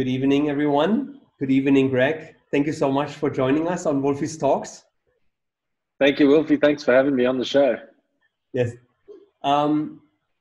Good evening, everyone. Good evening, Greg. Thank you so much for joining us on Wolfi's Talks. Thank you, Wolfie. Thanks for having me on the show. Yes. Um,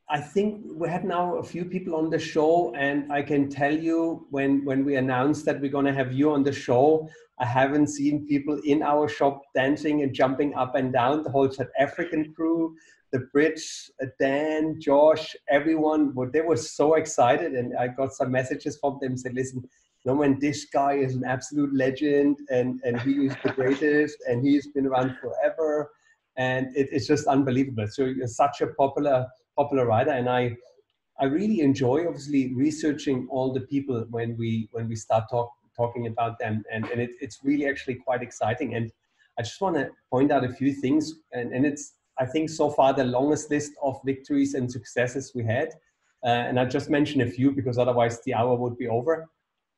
I think we have now a few people on the show, and I can tell you when when we announced that we're going to have you on the show, I haven't seen people in our shop dancing and jumping up and down. The whole South African crew, the Brits, uh, Dan, Josh, everyone, they were so excited. And I got some messages from them said, listen, no man, this guy is an absolute legend and, and he is the greatest and he's been around forever. And it, it's just unbelievable. So you're such a popular popular rider. And I I really enjoy obviously researching all the people when we when we start talk, talking about them. And, and it, it's really actually quite exciting. And I just want to point out a few things. And, and it's I think so far the longest list of victories and successes we had. Uh, and I just mention a few because otherwise the hour would be over.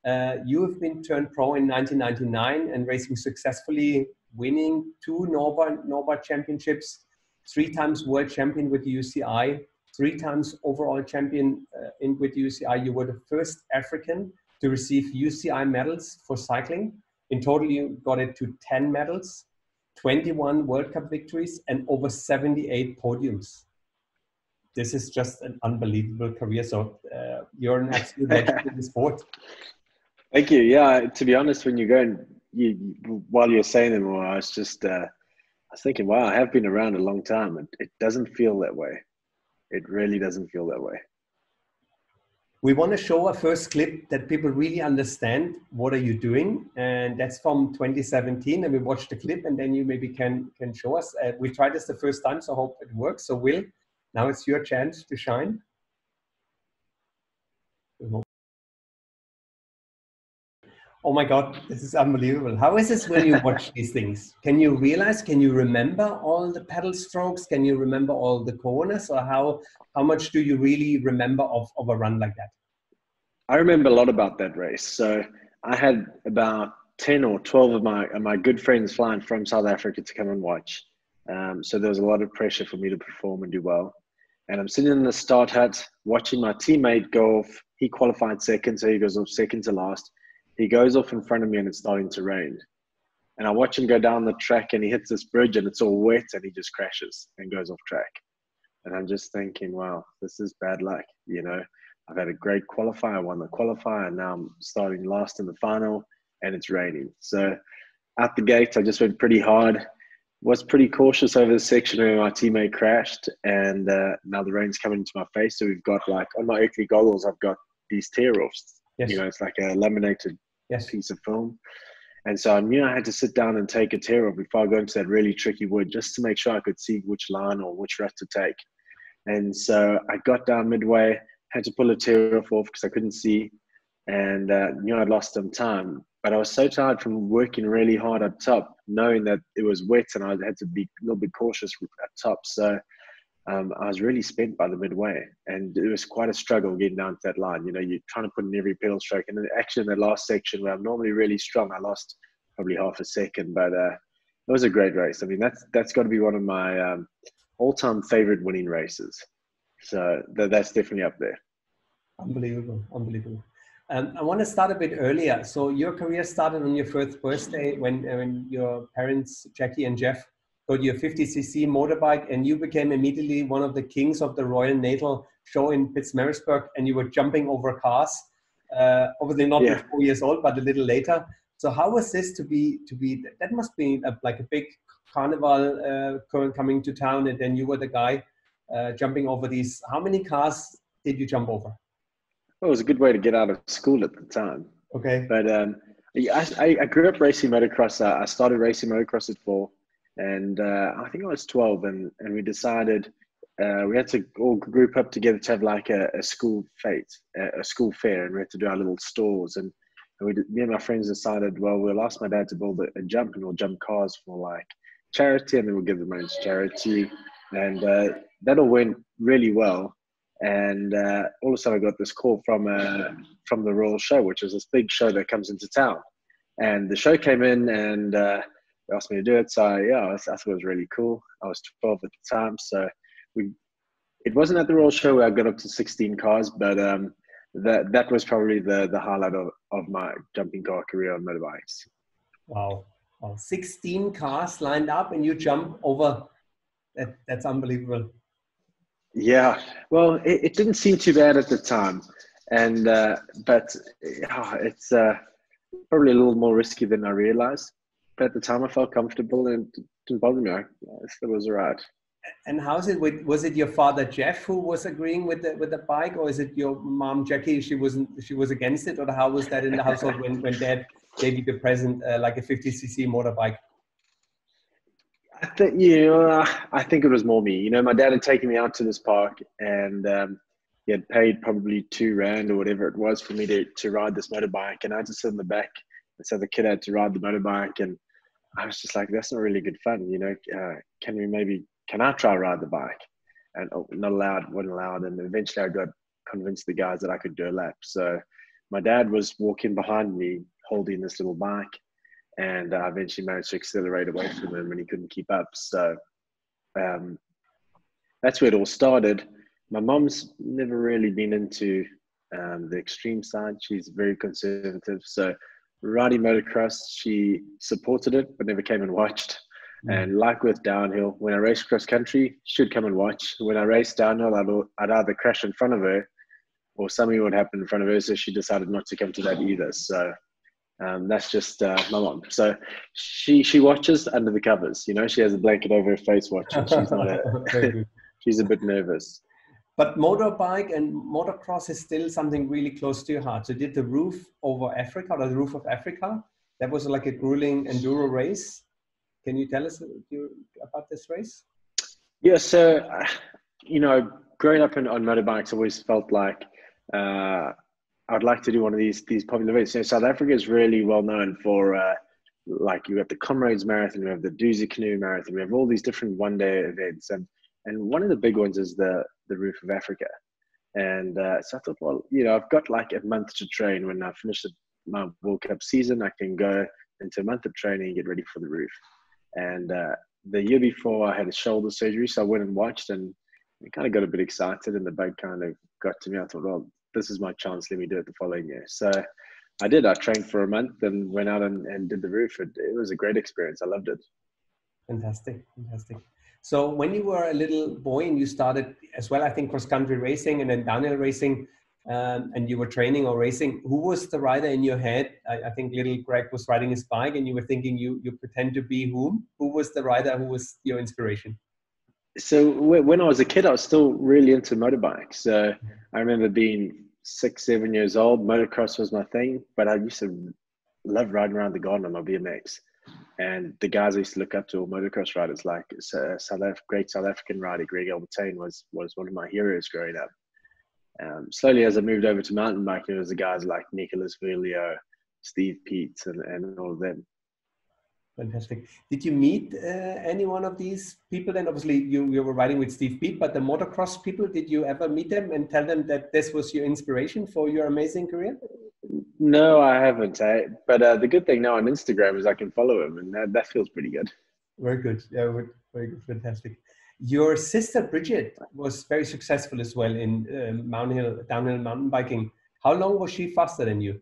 Uh, you have been turned pro in 1999 and racing successfully, winning two Norba, Norba championships, three times world champion with UCI, three times overall champion uh, in with UCI. You were the first African to receive UCI medals for cycling. In total, you got it to 10 medals. 21 World Cup victories, and over 78 podiums. This is just an unbelievable career. So uh, you're an absolute legend in the sport. Thank you. Yeah, to be honest, when you're going, you, while you're saying them, I was just, uh, I was thinking, wow, I have been around a long time, and it doesn't feel that way. It really doesn't feel that way we want to show a first clip that people really understand what are you doing and that's from 2017 and we watch the clip and then you maybe can can show us. Uh, we tried this the first time so hope it works. So will now it's your chance to shine oh my god this is unbelievable. How is this when you watch these things? Can you realize can you remember all the pedal strokes? Can you remember all the corners? Or how how much do you really remember of, of a run like that? I remember a lot about that race. So i had about 10 or 12 of my of my good friends flying from south africa to come and watch. Um, so there was a lot of pressure for me to perform and do well. And i'm sitting in the start hut watching my teammate go off. He qualified second so he goes off second to last he goes off in front of me and it's starting to rain. And I watch him go down the track and he hits this bridge and it's all wet and he just crashes and goes off track. And I'm just thinking, wow, this is bad luck. You know, I've had a great qualifier, won the qualifier, and now I'm starting last in the final and it's raining. So at the gate, I just went pretty hard. Was pretty cautious over the section where my teammate crashed, and uh, now the rain's coming into my face. So we've got like on my Oakley goggles, I've got these tear offs Yes. You know, it's like a laminated yes. piece of film. And so I knew I had to sit down and take a tear off before I go into that really tricky wood just to make sure I could see which line or which route to take. And so I got down midway, had to pull a tear off because I couldn't see, and uh, knew I'd lost some time. But I was so tired from working really hard up top, knowing that it was wet and I had to be a little bit cautious up top. So um, I was really spent by the midway, and it was quite a struggle getting down to that line. You know, you're trying to put in every pedal stroke, and then actually in the last section where I'm normally really strong, I lost probably half a second, but uh, it was a great race. I mean, that's that's got to be one of my um, all-time favorite winning races. So th- that's definitely up there. Unbelievable, unbelievable. Um, I want to start a bit earlier. So your career started on your first birthday when, when your parents, Jackie and Jeff, got your 50cc motorbike and you became immediately one of the kings of the Royal Natal show in Pietermaritzburg and you were jumping over cars. Uh, obviously not yeah. four years old, but a little later. So how was this to be, to be, that must be a, like a big carnival uh, coming to town and then you were the guy uh, jumping over these. How many cars did you jump over? Well, it was a good way to get out of school at the time. Okay. But um, I, I, grew up racing motocross. I started racing motocross at four and uh, I think I was 12, and, and we decided uh, we had to all group up together to have like a, a school fete, a, school fair, and we had to do our little stores. And, and we, me and my friends decided, well, we'll ask my dad to build a, a jump, and we'll jump cars for like charity, and then we'll give the money to charity. And uh, that all went really well. And uh, all of a sudden, I got this call from uh, from the Royal Show, which is this big show that comes into town. And the show came in, and uh, asked me to do it. So yeah, I, thought it was really cool. I was 12 at the time, so we. It wasn't at the Royal Show where I got up to 16 cars, but um, that that was probably the the highlight of, of my jumping car career on motorbikes. Wow. wow. 16 cars lined up and you jump over. That, that's unbelievable. Yeah. Well, it, it didn't seem too bad at the time. And, uh, but oh, it's uh, probably a little more risky than I realized. At the time, I felt comfortable and it didn't bother me. I, it was all right. And how's it with, was it your father Jeff who was agreeing with the with the bike, or is it your mom Jackie? She wasn't. She was against it, or how was that in the household when when Dad gave you the present, uh, like a 50cc motorbike? I think you know, I think it was more me. You know, my dad had taken me out to this park, and um, he had paid probably two rand or whatever it was for me to to ride this motorbike, and I had to sit in the back. And so the kid had to ride the motorbike, and I was just like, "That's not really good fun." You know, uh, can we maybe can I try ride the bike? And oh, not allowed, wasn't allowed. And eventually I got convinced the guys that I could do a lap. So my dad was walking behind me holding this little bike. And I eventually managed to accelerate away from him and he couldn't keep up. So um, that's where it all started. My mom's never really been into um, the extreme side. She's very conservative. So riding motocross, she supported it, but never came and watched. Mm. And like with downhill, when I race cross country, she'd come and watch. When I race downhill, I'd, I'd either crash in front of her or something would happen in front of her. So she decided not to come to that either. So um, that's just uh, my mom. So she she watches under the covers. You know, she has a blanket over her face watching. She's not a, she's a bit nervous. But motorbike and motocross is still something really close to your heart. So did the roof over Africa or the roof of Africa? That was like a grueling enduro race. Can you tell us about this race? Yeah, so you know, growing up in, on motorbikes, I always felt like uh, I'd like to do one of these these popular races. So South Africa is really well known for uh, like you have the Comrades Marathon, you have the Dusi Canoe Marathon, we have all these different one day events, and and one of the big ones is the the Roof of Africa. And uh, so I thought, well, you know, I've got like a month to train. When I finish my World Cup season, I can go into a month of training and get ready for the roof. And uh, the year before, I had a shoulder surgery, so I went and watched, and I kind of got a bit excited, and the bug kind of got to me. I thought, well, this is my chance. Let me do it the following year. So I did. I trained for a month and went out and, and did the roof. It, it was a great experience. I loved it. Fantastic, fantastic. So when you were a little boy and you started as well, I think cross country racing and then downhill racing, um, and you were training or racing, who was the rider in your head? I, I, think little Greg was riding his bike, and you were thinking you you pretend to be whom? Who was the rider? Who was your inspiration? So when I was a kid, I was still really into motorbikes. So I remember being six, seven years old. Motocross was my thing, but I used to love riding around the garden on my BMX. And the guys I used to look up to were motocross riders, like uh, South Af- great South African rider Greg Albertyn was was one of my heroes growing up. Um, slowly, as I moved over to mountain biking, it was the guys like Nicolas Vouilloz, Steve Peat, and, and all of them. Fantastic. Did you meet uh, any one of these people? Then obviously you, you were riding with Steve Peat, but the motocross people, did you ever meet them and tell them that this was your inspiration for your amazing career? No, I haven't. I, but uh, the good thing now on Instagram is I can follow him, and that, that feels pretty good. Very good. Yeah, very good. Fantastic. Your sister Bridget was very successful as well in um, mountain downhill mountain biking. How long was she faster than you?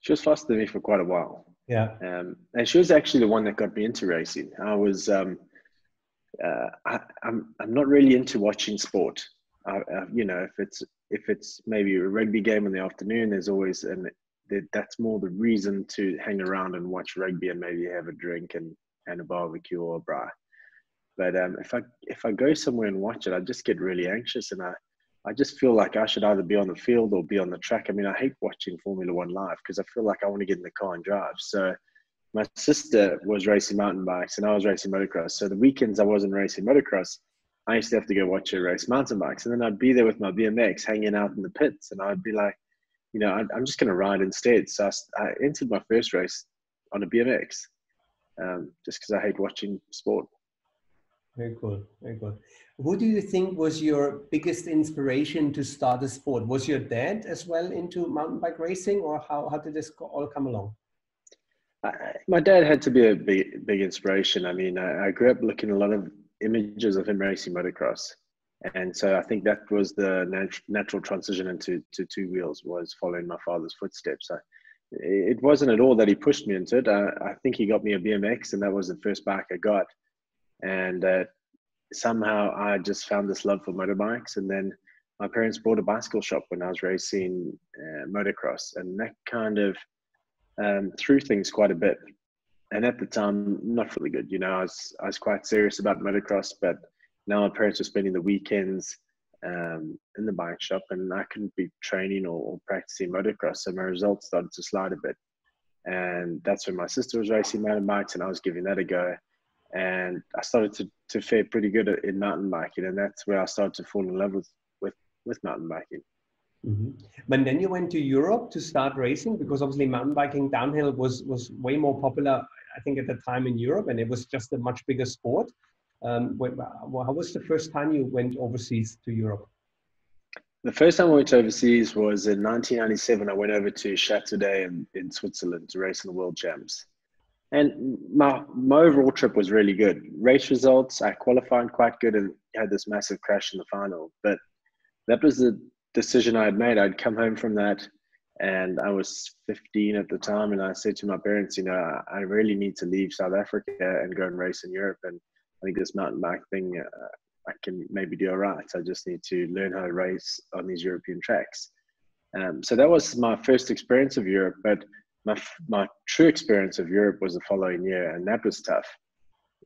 She was faster than me for quite a while. Yeah. Um, and she was actually the one that got me into racing. I was, um, uh, I, am I'm, I'm not really into watching sport. I, I, you know, if it's if it's maybe a rugby game in the afternoon, there's always and that's more the reason to hang around and watch rugby and maybe have a drink and, and a barbecue or a braai. But um, if I if I go somewhere and watch it, I just get really anxious, and I I just feel like I should either be on the field or be on the track. I mean, I hate watching Formula One live because I feel like I want to get in the car and drive. So my sister was racing mountain bikes and I was racing motocross. So the weekends I wasn't racing motocross, I used to have to go watch her race mountain bikes, and then I'd be there with my BMX hanging out in the pits, and I'd be like, you know, I'm just going to ride instead. So I, I, entered my first race on a BMX, um, just because I hate watching sport. Very cool. Very cool. Who do you think was your biggest inspiration to start a sport? Was your dad as well into mountain bike racing, or how, how did this all come along? my dad had to be a big, big inspiration. I mean, I, I, grew up looking a lot of images of him racing motocross, and so I think that was the nat- natural transition into to two wheels was following my father's footsteps. I, it wasn't at all that he pushed me into it. I, I, think he got me a BMX, and that was the first bike I got. And uh, somehow I just found this love for motorbikes, and then my parents bought a bicycle shop when I was racing uh, motocross, and that kind of um, threw things quite a bit. And at the time, not really good. You know, I was I was quite serious about motocross, but now my parents were spending the weekends um, in the bike shop, and I couldn't be training or, or, practicing motocross, so my results started to slide a bit. And that's when my sister was racing mountain bikes, and I was giving that a go. And I started to, to fare pretty good in mountain biking, and that's where I started to fall in love with with, with mountain biking. Mm-hmm. But then you went to Europe to start racing because obviously mountain biking downhill was was way more popular, I think, at the time in Europe, and it was just a much bigger sport. Um, how was the first time you went overseas to Europe? The first time I went overseas was in 1997. I went over to Château-d'Œx in, in Switzerland to race in the World Champs. And my, my overall trip was really good. Race results, I qualified quite good and had this massive crash in the final. But that was the decision I had made. I'd come home from that and I was 15 at the time. And I said to my parents, you know, I really need to leave South Africa and go and race in Europe. And I think this mountain bike thing, uh, I can maybe do all right. I just need to learn how to race on these European tracks. Um, so that was my first experience of Europe. But my, my true experience of Europe was the following year, and that was tough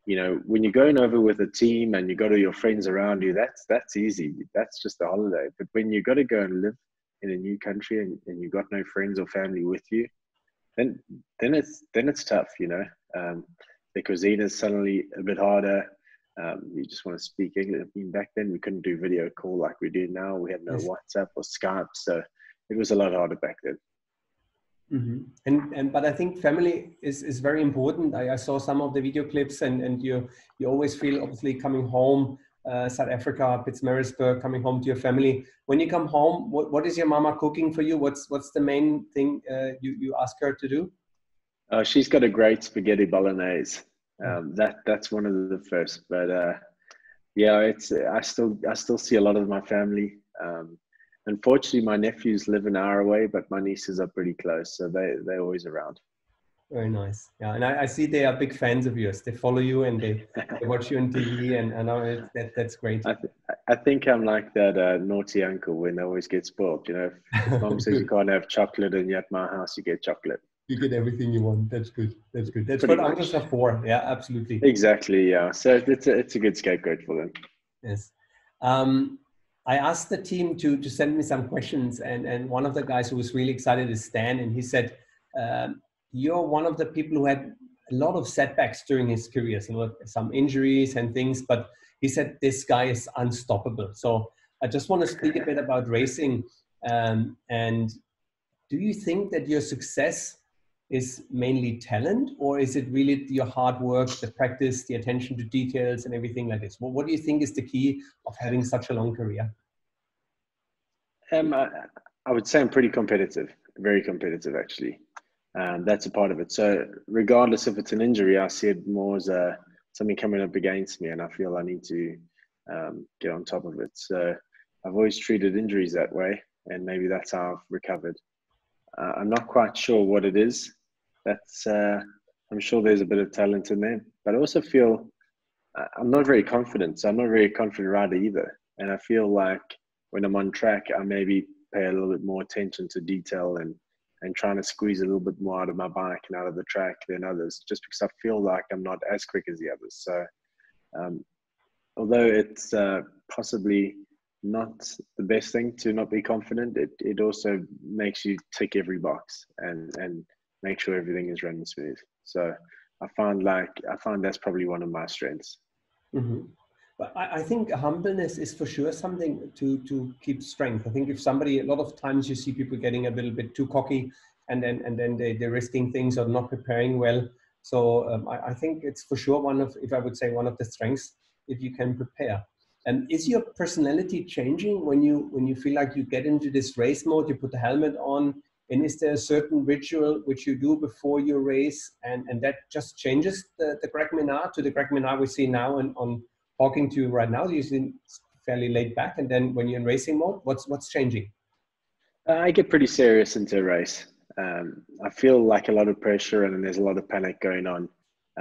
you know, when you're going over with a team and you got all your friends around you, that's that's easy. That's just a holiday. But when you've got to go and live in a new country and, and you got no friends or family with you, then then it's then it's tough, you know. Um, the cuisine is suddenly a bit harder. Um, you just want to speak English. I mean, back then we couldn't do video call like we do now. We had no. WhatsApp or Skype, so it was a lot harder back then. Mm-hmm. And and but I think family is is very important. I, I, saw some of the video clips, and and you you always feel obviously coming home, uh, South Africa, Pietermaritzburg, coming home to your family. When you come home, what, what is your mama cooking for you? What's what's the main thing uh, you you ask her to do? Uh, she's got a great spaghetti bolognese. Um, that that's one of the first, but uh, yeah, it's I still I still see a lot of my family. Um, unfortunately, my nephews live an hour away, but my nieces are pretty close, so they they're always around. Very nice. Yeah, and I, I see they are big fans of yours. They follow you and they, they watch you on TV, and I know that that's great. I, th- I think I'm like that uh, naughty uncle when they always get spoiled. You know, if mom says you can't have chocolate, and yet my house you get chocolate. You get everything you want. That's good. That's good. That's Pretty what uncles are for. Yeah, absolutely. Exactly. Yeah. So it's a, it's a good scapegoat for them. Yes. Um, I asked the team to, to send me some questions, and, and one of the guys who was really excited is Stan, and he said, um, You're one of the people who had a lot of setbacks during his career, so some injuries and things, but he said, This guy is unstoppable. So I just want to speak a bit about racing. Um, and do you think that your success is mainly talent, or is it really your hard work, the practice, the attention to details, and everything like this? Well, what do you think is the key of having such a long career? Um, I, I would say I'm pretty competitive, very competitive actually. Um, that's a part of it. So regardless if it's an injury, I see it more as a, something coming up against me, and I feel I need to um, get on top of it. So I've always treated injuries that way, and maybe that's how I've recovered. Uh, I'm not quite sure what it is that's uh, I'm sure there's a bit of talent in there, but I also feel uh, I'm not very confident. So I'm not very confident rider either, and I feel like when I'm on track, I maybe pay a little bit more attention to detail and and trying to squeeze a little bit more out of my bike and out of the track than others, just because I feel like I'm not as quick as the others. So, um, although it's uh, possibly not the best thing to not be confident, it, it also makes you tick every box and and make sure everything is running smooth. So I find like I found that's probably one of my strengths. Mm-hmm. I, think humbleness is for sure something to to keep strength. I think if somebody a lot of times you see people getting a little bit too cocky and then and then they, they're risking things or not preparing well. So um, I, I think it's for sure one of if I would say one of the strengths if you can prepare. And is your personality changing when you when you feel like you get into this race mode? You put the helmet on, and is there a certain ritual which you do before your race, and, and that just changes the, the Greg Minnaar to the Greg Minnaar we see now and on talking to you right now? You seem fairly laid back, and then when you're in racing mode, what's what's changing? Uh, I get pretty serious into a race. Um, I feel like a lot of pressure, and there's a lot of panic going on.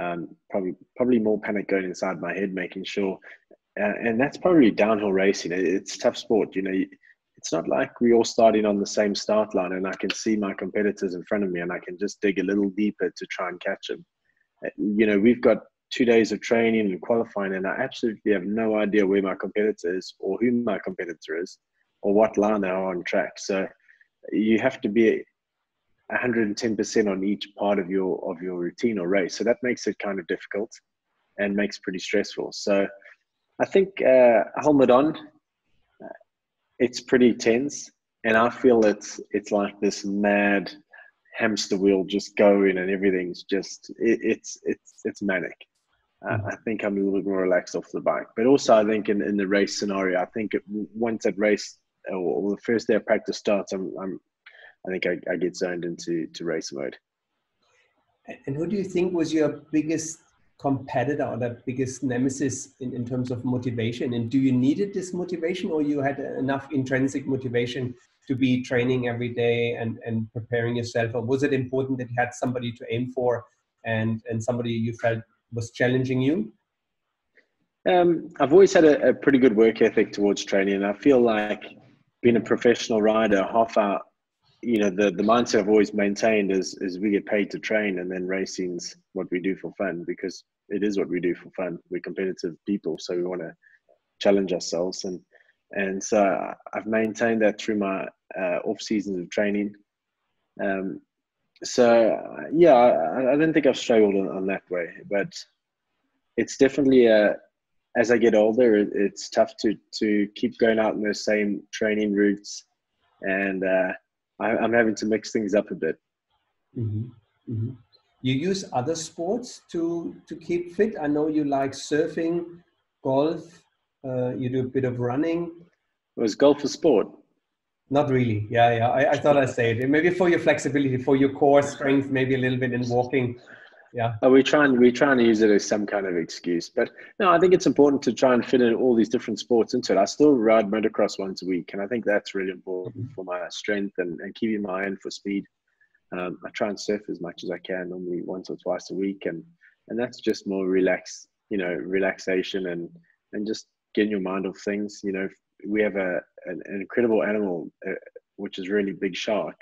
Um, probably probably more panic going inside my head, making sure. Uh, and that's probably downhill racing. It's tough sport, you know. It's not like we're all starting on the same start line, and I can see my competitors in front of me, and I can just dig a little deeper to try and catch them. Uh, you know, we've got two days of training and qualifying, and I absolutely have no idea where my competitor is or who my competitor is or what line they are on track. So you have to be 110% on each part of your of your routine or race. So that makes it kind of difficult and makes pretty stressful. So I think uh, helmet on, uh, it's pretty tense, and I feel it's it's like this mad hamster wheel just going, and everything's just it, it's it's it's manic. Uh, I think I'm a little bit more relaxed off the bike, but also I think in, in the race scenario, I think it, once that race or the first day of practice starts, I'm, I'm I think I, I get zoned into to race mode. And who do you think was your biggest competitor or the biggest nemesis in, in terms of motivation? And do you needed this motivation or you had enough intrinsic motivation to be training every day and, and preparing yourself? Or was it important that you had somebody to aim for and, and somebody you felt was challenging you? Um, I've always had a, a, pretty good work ethic towards training. And I feel like being a professional rider, half our, you know, the, the mindset I've always maintained is, is we get paid to train and then racing's what we do for fun because it is what we do for fun. We're competitive people, so we want to challenge ourselves. And, and so I've maintained that through my uh, off seasons of training. Um, so yeah, I, I, don't think I've struggled on, on, that way, but it's definitely a, as I get older, it, it's tough to to keep going out in those same training routes, and uh, I, am having to mix things up a bit. Mm-hmm. Mm-hmm. You use other sports to to keep fit. I know you like surfing, golf. Uh, you do a bit of running. Was golf a sport? Not really. Yeah, yeah. I, I thought I'd say it. Maybe for your flexibility, for your core strength, maybe a little bit in walking. Yeah. Are we trying? We trying to use it as some kind of excuse, but no, I think it's important to try and fit in all these different sports into it. I still ride motocross once a week, and I think that's really important mm-hmm. for my strength and, and keeping my eye for speed. Um, I try and surf as much as I can, normally once or twice a week, and and that's just more relax, you know, relaxation and and just getting your mind off things. You know, we have a an, an incredible animal, uh, which is really big shark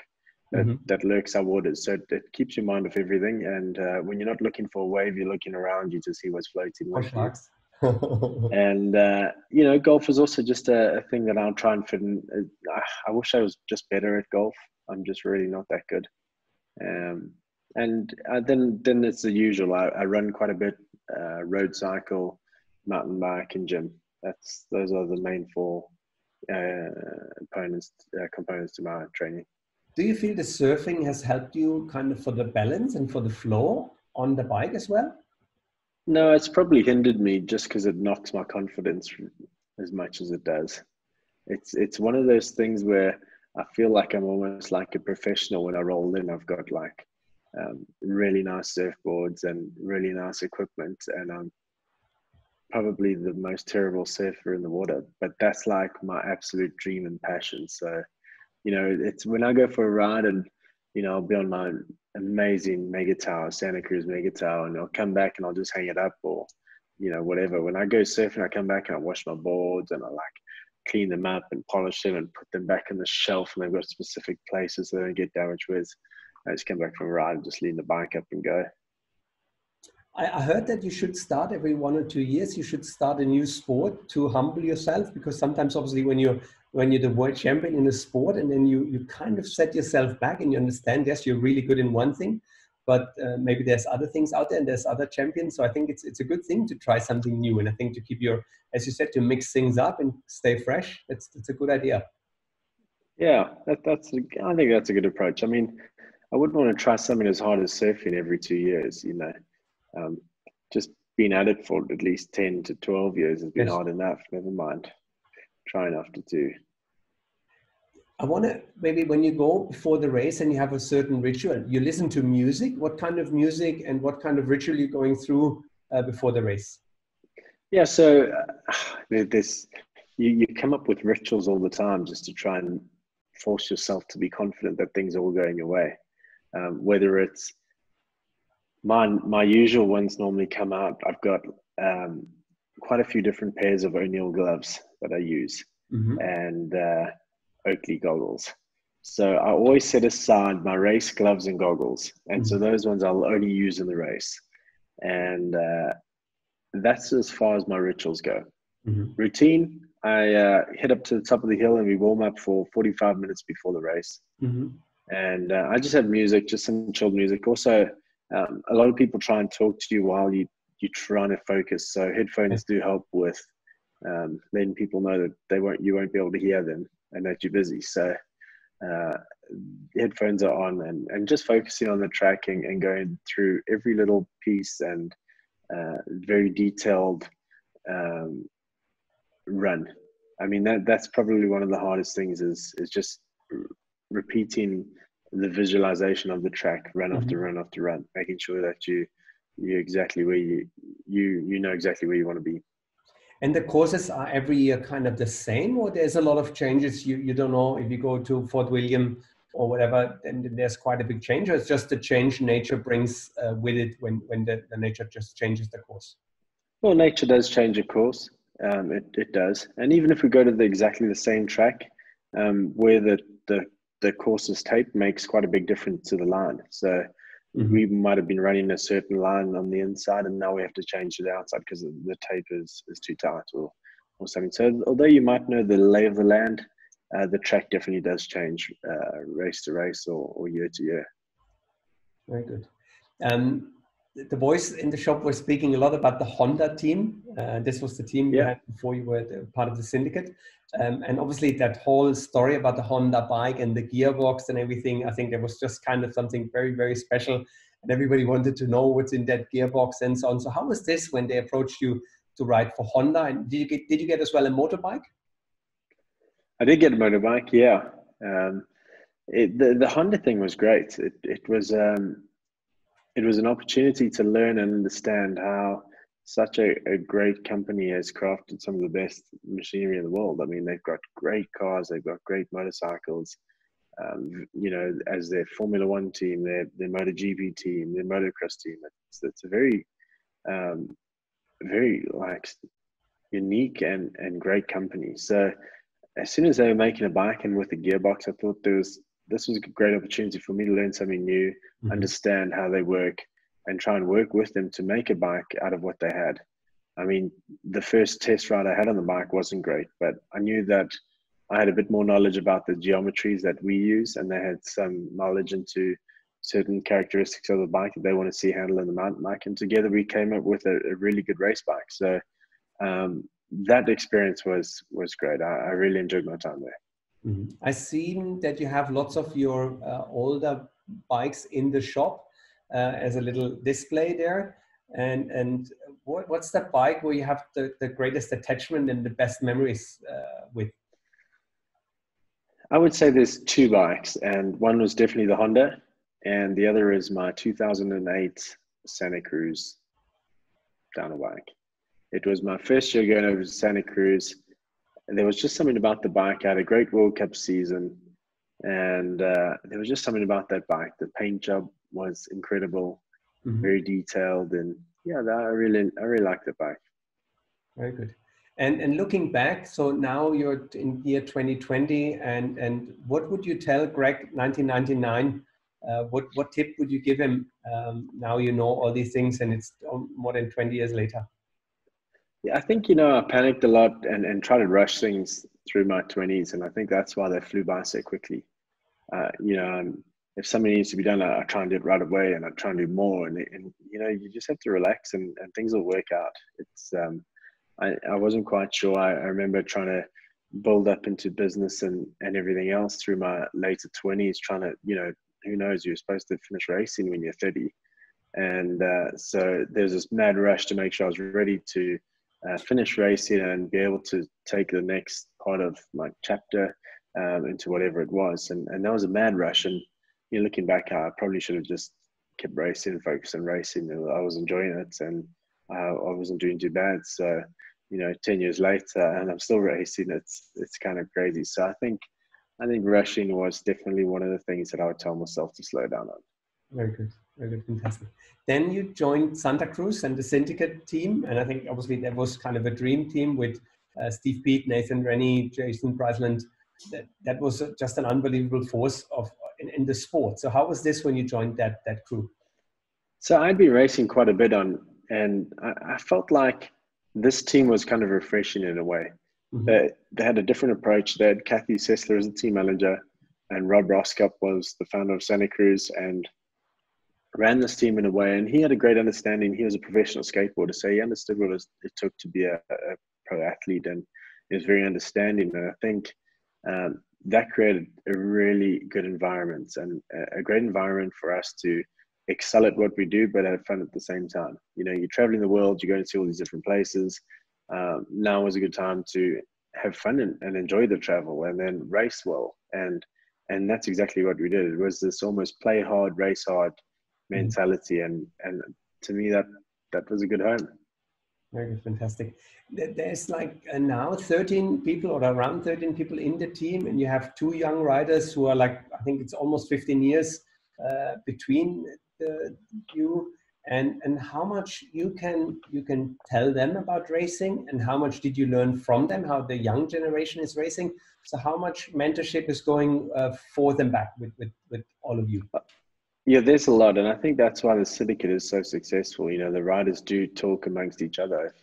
that, mm-hmm. that lurks our waters. So it, keeps your mind off everything. And uh, when you're not looking for a wave, you're looking around you to see what's floating. With sharks. and uh, you know, golf is also just a, a, thing that I'll try and fit in. Uh, I wish I was just better at golf. I'm just really not that good. Um, and uh, then then it's the usual. I, I run quite a bit, uh, road cycle, mountain bike, and gym that's those are the main four components uh, components to my training. Do you feel the surfing has helped you kind of for the balance and for the flow on the bike as well? No, it's probably hindered me just because it knocks my confidence as much as it does. It's it's one of those things where I feel like I'm almost like a professional when I roll in. I've got like um, really nice surfboards and really nice equipment, and I'm probably the most terrible surfer in the water, but that's like my absolute dream and passion. So, you know, it's when I go for a ride and, you know, I'll be on my amazing Megatower, Santa Cruz Megatower, and I'll come back and I'll just hang it up or, you know, whatever. When I go surfing, I come back and I wash my boards and I like clean them up and polish them and put them back in the shelf and they've got specific places they don't get damaged with. I just come back from a ride and just lean the bike up and go. I, heard that you should start every one or two years. You should start a new sport to humble yourself because sometimes, obviously, when you're when you're the world champion in a sport, and then you you kind of set yourself back and you understand, yes, you're really good in one thing, but uh, maybe there's other things out there and there's other champions. So I think it's it's a good thing to try something new, and I think to keep your, as you said, to mix things up and stay fresh. That's that's a good idea. Yeah, that, that's I think that's a good approach. I mean, I wouldn't want to try something as hard as surfing every two years. You know, um, just been at it for at least 10 to 12 years has been yes. hard enough. Never mind trying after two. I want to maybe when you go before the race and you have a certain ritual, you listen to music. What kind of music and what kind of ritual you're going through uh, before the race? Yeah, so uh, this you, you come up with rituals all the time just to try and force yourself to be confident that things are all going your way. Um, whether it's my my usual ones normally come out. I've got um, quite a few different pairs of O'Neill gloves that I use, mm-hmm. and uh, Oakley goggles. So I always set aside my race gloves and goggles, and mm-hmm. so those ones I'll only use in the race, and uh, that's as far as my rituals go. Mm-hmm. Routine: I uh, head up to the top of the hill and we warm up for 45 minutes before the race, mm-hmm. and uh, I just have music, just some chilled music. Also, um, a lot of people try and talk to you while you you're trying to focus. So headphones do help with um, letting people know that they won't you won't be able to hear them and that you're busy. So uh, headphones are on and, and just focusing on the tracking and going through every little piece and uh, very detailed um, run. I mean that that's probably one of the hardest things is is just repeating the visualization of the track run mm-hmm. after run after run, making sure that you you're exactly where you you you know exactly where you want to be. And the courses are every year kind of the same, or there's a lot of changes. You you don't know if you go to Fort William or whatever, then there's quite a big change. Or it's just the change nature brings uh, with it when when the, the nature just changes the course. Well, nature does change a course. Um, it it does, and even if we go to the exactly the same track, um, where the the the course tape makes quite a big difference to the line. So Mm-hmm. We might have been running a certain line on the inside, and now we have to change to the outside because the tape is, is too tight or, or something. So, although you might know the lay of the land, uh, the track definitely does change uh, race to race or, or year to year. Very good. Um, the boys in the shop were speaking a lot about the Honda team. Uh, this was the team you had before you were part of the syndicate. Um, and obviously, that whole story about the Honda bike and the gearbox and everything, I think there was just kind of something very, very special. And everybody wanted to know what's in that gearbox and so on. So, how was this when they approached you to ride for Honda? And did you get, did you get as well a motorbike? I did get a motorbike, yeah. Um, it, the, the Honda thing was great. It, it was um, it was an opportunity to learn and understand how such a, a great company has crafted some of the best machinery in the world. I mean, they've got great cars, they've got great motorcycles. Um, you know, as their Formula One team, their their MotoGP team, their motocross team. It's, it's a very, um, very like unique and and great company. So as soon as they were making a bike and with a gearbox, I thought there was this was a great opportunity for me to learn something new, mm-hmm. understand how they work, and try and work with them to make a bike out of what they had. I mean, the first test ride I had on the bike wasn't great, but I knew that I had a bit more knowledge about the geometries that we use, and they had some knowledge into certain characteristics of the bike that they want to see handle in the mountain bike. And together we came up with a, a really good race bike. So um, that experience was was great. I, I really enjoyed my time there. Mm-hmm. I've seen that you have lots of your uh, older bikes in the shop uh, as a little display there. And and what, what's that bike where you have the, the greatest attachment and the best memories uh, with? I would say there's two bikes, and one was definitely the Honda, and the other is my 2008 Santa Cruz down a bike. It was my first year going over to Santa Cruz and there was just something about the bike. I had a great World Cup season, and uh, there was just something about that bike. The paint job was incredible, mm-hmm. very detailed, and yeah, that, I really, I really liked the bike. Very good. And and looking back, so now you're in year 2020, and and what would you tell Greg 1999? Uh, what what tip would you give him? Um, now you know all these things, and it's more than 20 years later. Yeah, I think you know I panicked a lot and and tried to rush things through my twenties, and I think that's why they flew by so quickly. Uh, you know, if something needs to be done, I, I, try and do it right away, and I try and do more, and, and you know, you just have to relax, and, and things will work out. It's um, I I wasn't quite sure. I, I remember trying to build up into business and and everything else through my later twenties, trying to you know who knows you're supposed to finish racing when you're 30 and uh, so there's this mad rush to make sure i was ready to uh, finish racing and be able to take the next part of my chapter um, into whatever it was. And, and that was a mad rush. And you know, looking back, I probably should have just kept racing, focused on racing. I was enjoying it and uh, I wasn't doing too bad. So you know, 10 years later and I'm still racing. It's, it's kind of crazy. So I think, I think rushing was definitely one of the things that I would tell myself to slow down on. Very good. Very good. Fantastic. Then you joined Santa Cruz and the syndicate team. And I think obviously that was kind of a dream team with uh, Steve Peat, Nathan Rennie, Jason Breisland. That, that was just an unbelievable force of in, in the sport. So how was this when you joined that, that crew? So I'd been racing quite a bit on, and I, I felt like this team was kind of refreshing in a way. Mm-hmm. They, they had a different approach. They had Kathy Sessler as a team manager, and Rob Roskopp was the founder of Santa Cruz and ran this team in a way. And he had a great understanding. He was a professional skateboarder, so he understood what it took to be a, a pro athlete, and he was very understanding. And I think um, that created a really good environment and a great environment for us to excel at what we do, but have fun at the same time. You know, you're traveling the world, you're going to see all these different places. Um, now is a good time to have fun and, and, enjoy the travel and then race well. And and that's exactly what we did. It was this almost play hard, race hard. Mentality. And and to me that that was a good home. Very good, fantastic. There's like uh, now 13 people or around 13 people in the team, and you have two young riders who are like, I think it's almost 15 years uh, between uh, you and and how much you can you can tell them about racing and how much did you learn from them how the young generation is racing so how much mentorship is going uh, for them back with, with with all of you yeah there's a lot and i think that's why the syndicate is so successful you know the riders do talk amongst each other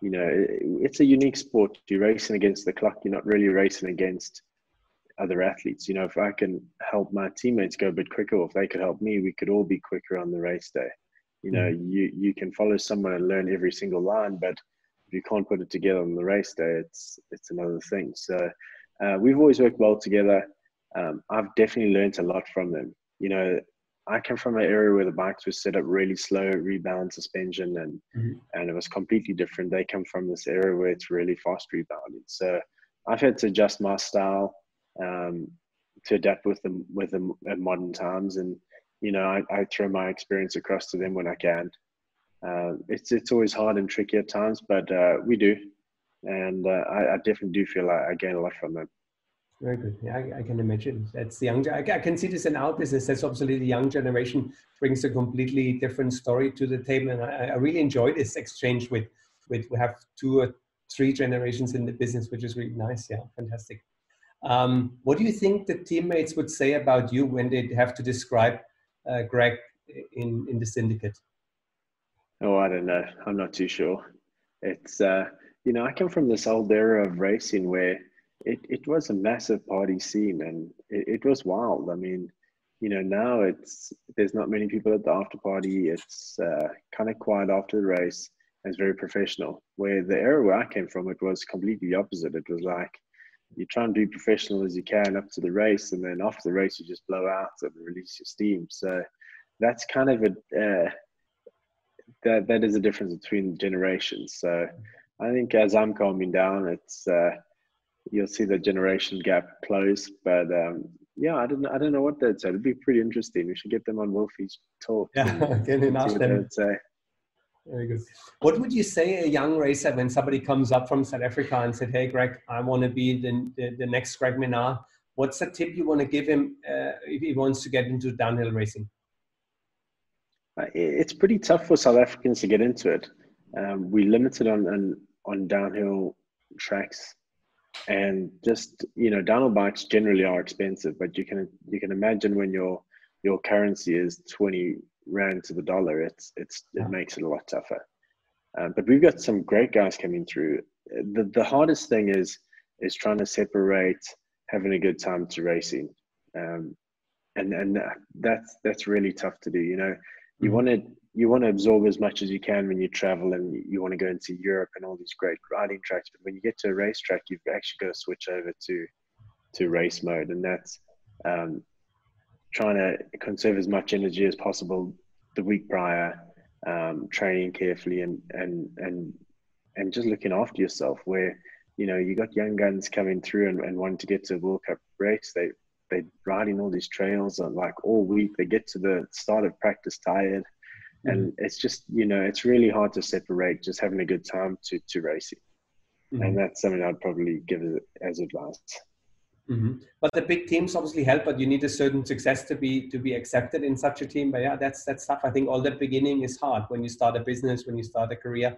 you know it's a unique sport you're racing against the clock you're not really racing against other athletes. You know, if I can help my teammates go a bit quicker, or if they could help me, we could all be quicker on the race day. You know, mm. you you can follow someone and learn every single line, but if you can't put it together on the race day, it's it's another thing. So uh, we've always worked well together. Um, I've definitely learned a lot from them. You know, I come from an area where the bikes were set up really slow, rebound suspension, and mm-hmm. and it was completely different. They come from this area where it's really fast rebounding. So I've had to adjust my style um, to adapt with them with them at modern times. And you know, I, I throw my experience across to them when I can. Uh, it's it's always hard and tricky at times, but uh, we do, and uh, I, I, definitely do feel like I gain a lot from them. Very good. Yeah, I, I, can imagine. That's the young. I, can see this in our business. That's obviously the young generation brings a completely different story to the table, and I, I really enjoy this exchange with with we have two or three generations in the business, which is really nice. Yeah, fantastic. Um, what do you think the teammates would say about you when they have to describe uh, Greg in, in the syndicate? Oh, I don't know. I'm not too sure. It's, uh, you know, I come from this old era of racing where it, it was a massive party scene and it, it was wild. I mean, you know, now it's, there's not many people at the after party. It's uh, kind of quiet after the race. It's very professional. Where the era where I came from, it was completely opposite. It was like, you try and be professional as you can up to the race, and then after the race, you just blow out and release your steam. So that's kind of a uh, that that is a difference between generations. So I think as I'm calming down, it's uh, you'll see the generation gap close. But um, yeah, I don't I don't know what they'd say. It'd be pretty interesting. We should get them on Wolfi's talk. Yeah, get in ask them. Say. Very good. What would you say a young racer when somebody comes up from South Africa and said, "Hey, Greg, I want to be the, the, the next Greg Minnaar." What's the tip you want to give him uh, if he wants to get into downhill racing? Uh, it's pretty tough for South Africans to get into it. Um, we limited on, on on downhill tracks, and just you know, downhill bikes generally are expensive. But you can you can imagine when your your currency is twenty rand to the dollar, it's it's it makes it a lot tougher. Um, but we've got some great guys coming through. The the hardest thing is is trying to separate having a good time to racing, um, and and that's that's really tough to do. You know, you mm-hmm. want to you want to absorb as much as you can when you travel, and you want to go into Europe and all these great riding tracks. But when you get to a racetrack, you've actually got to switch over to to race mode, and that's um, trying to conserve as much energy as possible the week prior, um, training carefully and and and and just looking after yourself. Where you know you got young guns coming through and, and wanting to get to a World Cup race, they they're riding all these trails and like all week. They get to the start of practice tired. And it's just you know it's really hard to separate just having a good time to to racing. mm-hmm. and that's something I'd probably give as advice. Mm-hmm. But the big teams obviously help, but you need a certain success to be to be accepted in such a team. But yeah, that's that's tough. I think all the beginning is hard when you start a business, when you start a career.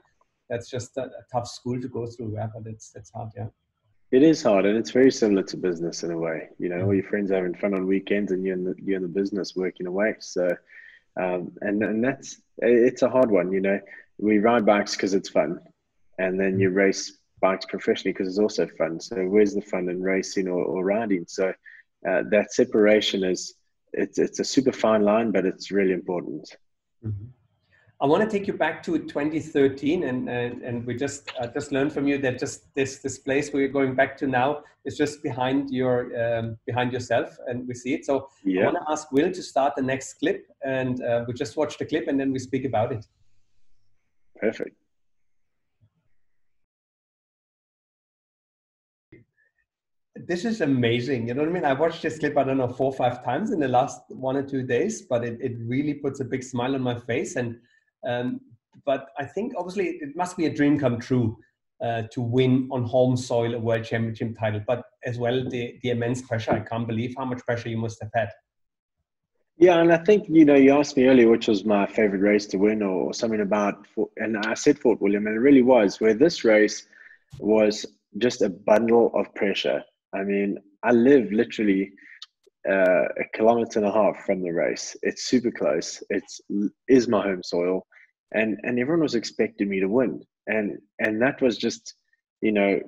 That's just a, a tough school to go through. Yeah, but it's it's hard. Yeah. It is hard, and it's very similar to business in a way. You know, all your friends are having fun on weekends, and you're in the you're in the business working away. So, um, and and that's it's a hard one. You know, we ride bikes because it's fun, and then you race bikes professionally because it's also fun. So where's the fun in racing or, or riding? So uh, that separation is it's it's a super fine line, but it's really important. Mm-hmm. I want to take you back to 2013, and and, and we just uh, just learned from you that just this this place where you're going back to now is just behind your um, behind yourself, and we see it. So yeah. I want to ask Will to start the next clip, and uh, we just watch the clip, and then we speak about it. Perfect. this is amazing. You know what I mean? I watched this clip, I don't know, four or five times in the last one or two days, but it, it really puts a big smile on my face. And um, but I think obviously it must be a dream come true uh, to win on home soil a world championship title, but as well the the immense pressure. I can't believe how much pressure you must have had. Yeah, and I think you know you asked me earlier which was my favorite race to win, or, something about, and I said Fort William, and it really was. Where this race was just a bundle of pressure I mean, I live literally uh, a kilometer and a half from the race. It's super close. It's is my home soil, and and everyone was expecting me to win, and and that was just, you know,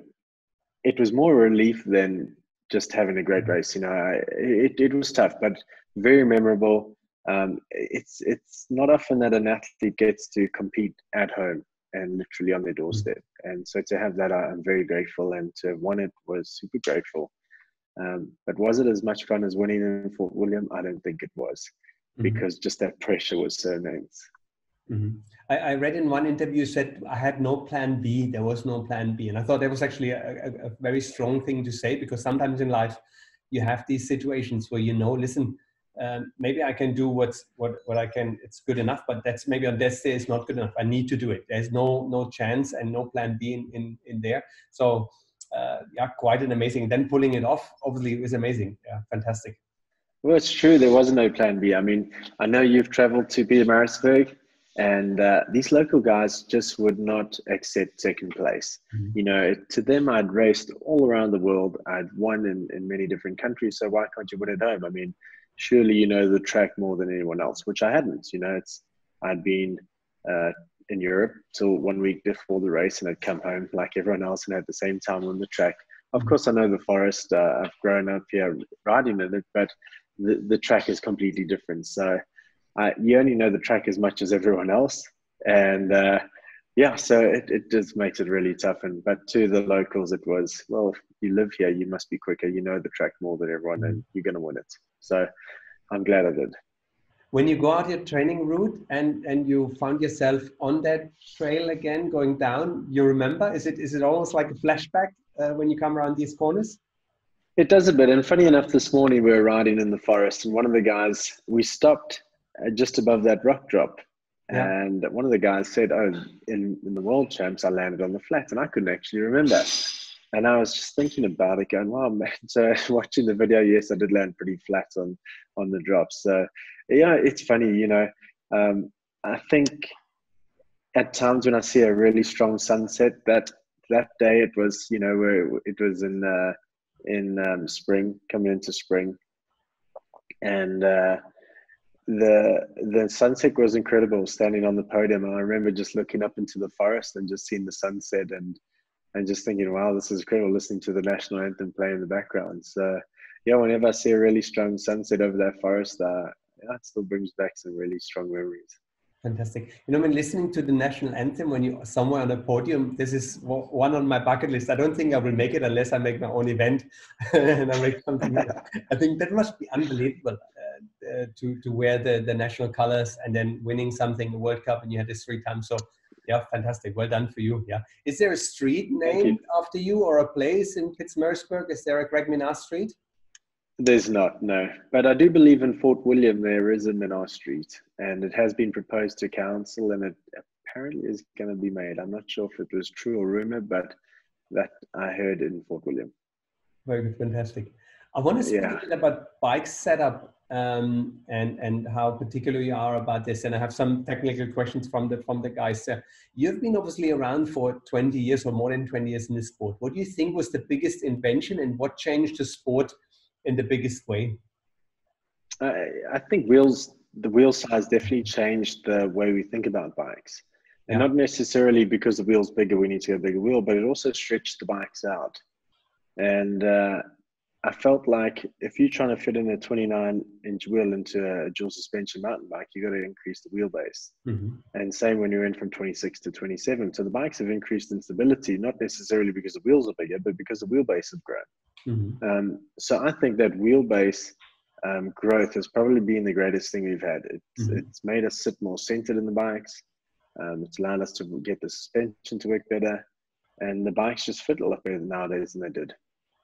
it was more relief than just having a great mm-hmm. race. You know, I, it it was tough, but very memorable. Um, it's it's not often that an athlete gets to compete at home and literally on their doorstep. And so to have that, I'm very grateful, and to have won it was super grateful. Um, but was it as much fun as winning in Fort William? I don't think it was, mm-hmm. because just that pressure was so immense. Mm-hmm. I, I, read in one interview said I had no plan B. There was no plan B, and I thought that was actually a, a, a very strong thing to say because sometimes in life you have these situations where you know, listen, um, maybe I can do what's what what I can. It's good enough, but that's maybe on this day is not good enough. I need to do it. There's no no chance and no plan B in in, in there. So uh, yeah, quite an amazing. Then pulling it off, obviously, was amazing. Yeah, fantastic. Well, it's true. There was no plan B. I mean, I know you've traveled to Pietermaritzburg, and uh, these local guys just would not accept second place. Mm-hmm. You know, to them, I'd raced all around the world. I'd won in, in many different countries. So why can't you win at home? I mean, surely you know the track more than anyone else, which I hadn't. You know, it's I'd been uh, in Europe till one week before the race, and I'd come home like everyone else and had the same time on the track. Of mm. course, I know the forest. Uh, I've grown up here riding in it, but the, the track is completely different. So uh, you only know the track as much as everyone else, and uh, yeah, so it, it just makes it really tough. And but to the locals, it was well, you live here, you must be quicker. You know the track more than everyone, and you're going to win it. So I'm glad I did. When you go out your training route and and you found yourself on that trail again, going down, you remember? Is it is it almost like a flashback uh, when you come around these corners? It does a bit. And funny enough, this morning we were riding in the forest, and one of the guys we stopped just above that rock drop. Yeah. And one of the guys said, "Oh, in, in the world champs, I landed on the flat," and I couldn't actually remember. And I was just thinking about it, going, "Wow, man!" So watching the video, yes, I did land pretty flat on on the drop. So yeah, it's funny, you know. Um, I think at times when I see a really strong sunset, that that day it was, you know, where it was in uh, in um, spring, coming into spring, and uh, the the sunset was incredible. Standing on the podium, and I remember just looking up into the forest and just seeing the sunset and and just thinking, wow, this is incredible listening to the national anthem play in the background. So, yeah, whenever I see a really strong sunset over that forest, uh, it still brings back some really strong memories. Fantastic. You know, when listening to the national anthem, when you're somewhere on a podium, this is one on my bucket list. I don't think I will make it unless I make my own event and I make something. I think that must be unbelievable uh, to to wear the the national colors and then winning something, the World Cup, and you had this three times. So yeah, fantastic. Well done for you. Yeah. Is there a street named you. after you or a place in Pietermaritzburg? Is there a Greg Minnaar Street? There's not, no. But I do believe in Fort William there is a Minnaar Street, and it has been proposed to council, and it apparently is going to be made. I'm not sure if it was true or rumor, but that I heard in Fort William. Very good, fantastic. I want to speak yeah. a bit about bike setup um, and and how particular you are about this. And I have some technical questions from the from the guys. Uh, you've been obviously around for 20 years or more than 20 years in this sport. What do you think was the biggest invention, and what changed the sport in the biggest way? I, I think wheels. The wheel size definitely changed the way we think about bikes. And not necessarily because the wheel's bigger, we need to get a bigger wheel, but it also stretched the bikes out. And uh, I felt like if you're trying to fit in a 29 inch wheel into a dual suspension mountain bike, you've got to increase the wheelbase. Mm-hmm. And same when you went from 26 to 27. So the bikes have increased in stability, not necessarily because the wheels are bigger, but because the wheelbase have grown. Mm-hmm. Um, so I think that wheelbase um, growth has probably been the greatest thing we've had. It's, mm-hmm. it's made us sit more centered in the bikes. Um, it's allowed us to get the suspension to work better. And the bikes just fit a lot better nowadays than they did.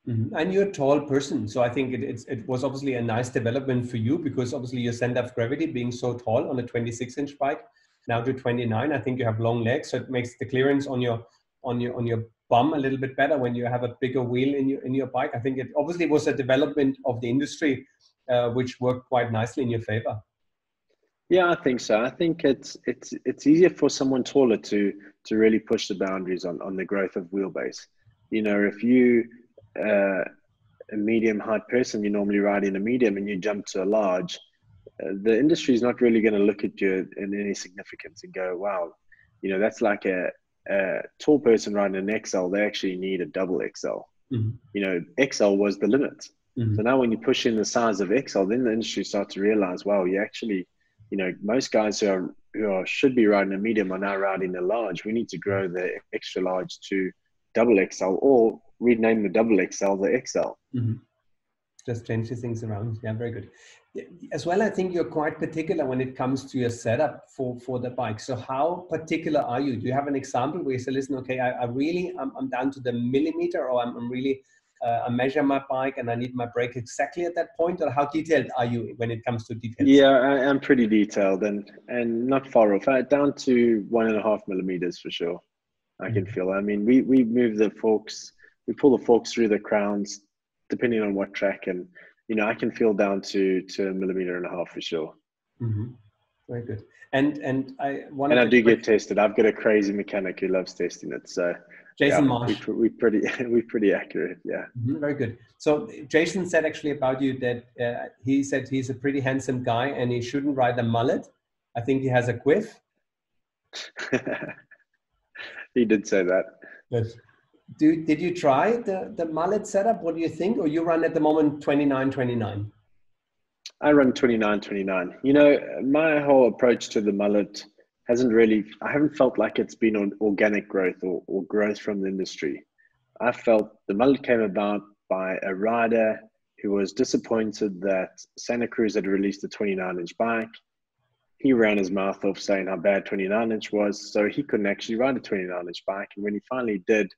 Mm-hmm. And you're a tall person, so I think it, it was obviously a nice development for you because obviously your center of gravity being so tall on a 26 inch bike now to 29. I think you have long legs, so it makes the clearance on your on your on your bum a little bit better when you have a bigger wheel in your in your bike. I think it obviously was a development of the industry uh, which worked quite nicely in your favor. Yeah, I think so. I think it's it's it's easier for someone taller to to really push the boundaries on on the growth of wheelbase. You know, if you uh, a medium height person, you normally ride in a medium and you jump to a large, uh, the industry is not really going to look at you in any significance and go, wow, you know, that's like a, a tall person riding an XL, they actually need a double XL. Mm-hmm. You know, XL was the limit. Mm-hmm. So now when you push in the size of XL, then the industry starts to realize, wow, you actually, you know, most guys who are who are, should be riding a medium are now riding a large. We need to grow the extra large to double XL or rename the double XL the XL. Mm-hmm. Just change the things around. Yeah, very good. As well, I think you're quite particular when it comes to your setup for, for the bike. So how particular are you? Do you have an example where you say, listen, okay, I, I really, I'm, I'm, down to the millimeter or I'm, I'm really, uh, I measure my bike and I need my brake exactly at that point? Or how detailed are you when it comes to details? Yeah, I, am pretty detailed and, and not far off. Uh, down to one and a half millimeters for sure. I can mm-hmm. feel. I mean, we, we move the forks we pull the forks through the crowns depending on what track and you know i can feel down to to a millimeter and a half for sure. Mm-hmm. very good. And and i want and i do get tested. I've got a crazy mechanic who loves testing it so jason yeah, marsh. we, we pretty we pretty accurate yeah. Mm-hmm. very good. So jason said actually about you that uh, he said he's a pretty handsome guy and he shouldn't ride a mullet. I think he has a quiff. He did say that. Yes do, did you try the, the mullet setup? What do you think? Or you run at the moment 29 29? I run 29 29. You know, my whole approach to the mullet hasn't really, I haven't felt like it's been on organic growth or, or growth from the industry. I felt the mullet came about by a rider who was disappointed that Santa Cruz had released a 29 inch bike. He ran his mouth off saying how bad 29 inch was, so he couldn't actually ride a 29 inch bike. And when he finally did,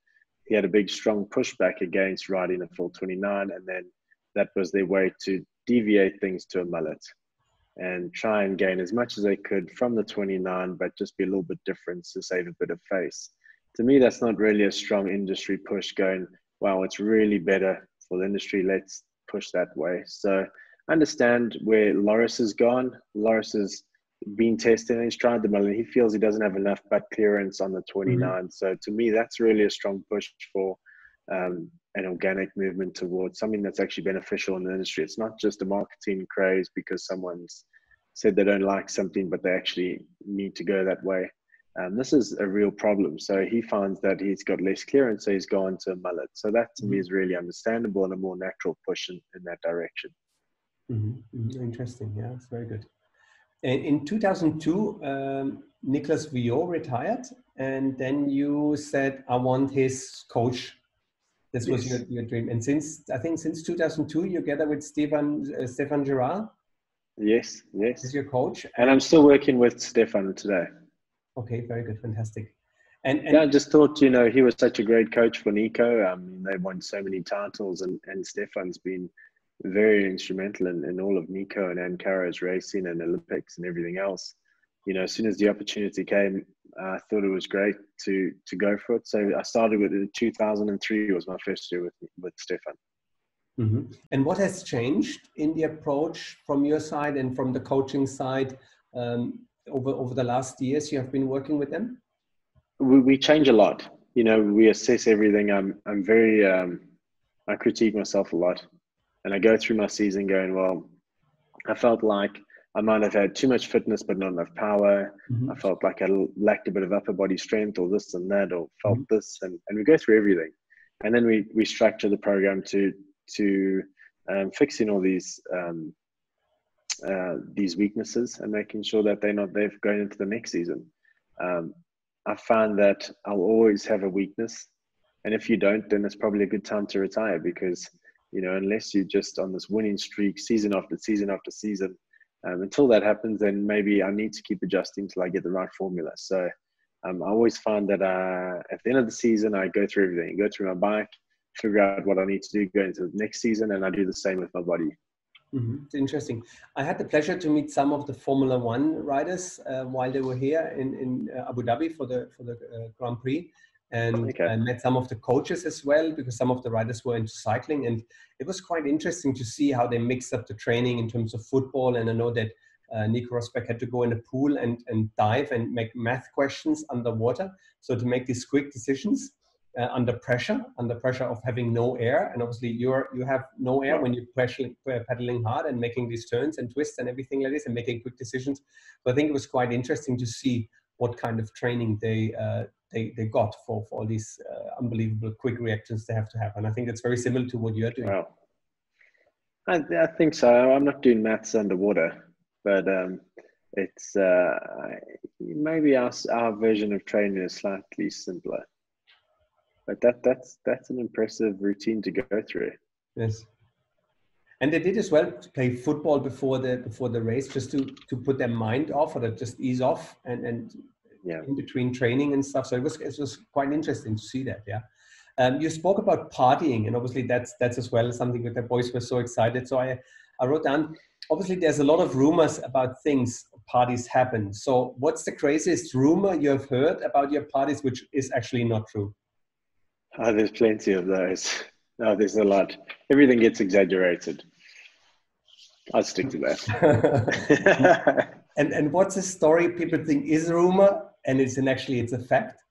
he had a big strong pushback against riding a full 29 and then that was their way to deviate things to a mullet and try and gain as much as they could from the 29 but just be a little bit different to save a bit of face. To me that's not really a strong industry push going wow it's really better for the industry. Let's push that way. So understand where Loris has gone. Loris is been tested and he's tried them and he feels he doesn't have enough butt clearance on the 29. Mm-hmm. So to me, that's really a strong push for um, an organic movement towards something that's actually beneficial in the industry. It's not just a marketing craze because someone's said they don't like something, but they actually need to go that way. Um, this is a real problem. So he finds that he's got less clearance, so he's gone to a mullet. So that to mm-hmm. me is really understandable and a more natural push in, in that direction. Mm-hmm. mm-hmm. Interesting. Yeah, it's very good. In 2002, um, Nicolas retired, and then you said, "I want his coach." This was your, your dream, and since I think since 2002, you're together with Stefan uh, Stefan Girard. Yes, yes. Is your coach, and I'm still working with Stefan today. Okay, very good, fantastic. And, and yeah, I just thought you know he was such a great coach for Nico. I mean, they won so many titles, and and Stefan's been very instrumental in, in all of Nico and Anne-Caro's racing and Olympics and everything else. You know, as soon as the opportunity came, I thought it was great to to go for it. So I started with it. 2003 was my first year with with Stefan. Mm-hmm. And what has changed in the approach from your side and from the coaching side um, over over the last years you have been working with them? We, we change a lot. You know, we assess everything. I'm I'm very um, I critique myself a lot, and I go through my season going, well, I felt like I might have had too much fitness but not enough power. Mm-hmm. I felt like I lacked a bit of upper body strength or this and that or felt mm-hmm. this and, and we go through everything. And then we, we structure the program to to um, fixing all these um, uh, these weaknesses and making sure that they're not they're going into the next season. Um, I found that I'll always have a weakness, and if you don't, then it's probably a good time to retire because you know unless you're just on this winning streak season after season after season um, until that happens, then maybe I need to keep adjusting till I get the right formula. So um, I always find that uh, at the end of the season, I go through everything. Go through my bike, figure out what I need to do going into the next season, and I do the same with my body. Mm-hmm. It's interesting. I had the pleasure to meet some of the Formula One riders uh, while they were here in, in uh, Abu Dhabi for the for the uh, Grand Prix, and okay. I met some of the coaches as well because some of the riders were into cycling, and it was quite interesting to see how they mixed up the training in terms of football. And I know that uh, Nico Rosberg had to go in a pool and, and dive and make math questions underwater. So to make these quick decisions uh, under pressure, under pressure of having no air, and obviously you're you have no air when you're pedaling, pedaling hard and making these turns and twists and everything like this and making quick decisions. So I think it was quite interesting to see what kind of training they uh, they, they got for, for all these uh, unbelievable quick reactions they have to have. And I think it's very similar to what you're doing. Wow. I, I think so. I'm not doing maths underwater, but um, it's uh, maybe our, our version of training is slightly simpler. But that that's that's an impressive routine to go through. Yes, and they did as well to play football before the before the race, just to to put their mind off or to just ease off and and yeah. in between training and stuff. So it was it was quite interesting to see that. Yeah. Um, you spoke about partying, and obviously that's that's as well something that the boys were so excited. So I I wrote down. Obviously, there's a lot of rumors about things parties happen. So, what's the craziest rumor you have heard about your parties, which is actually not true? Oh, there's plenty of those. No, there's a lot. Everything gets exaggerated. I'll stick to that. and and what's a story people think is a rumor and it's an actually it's a fact?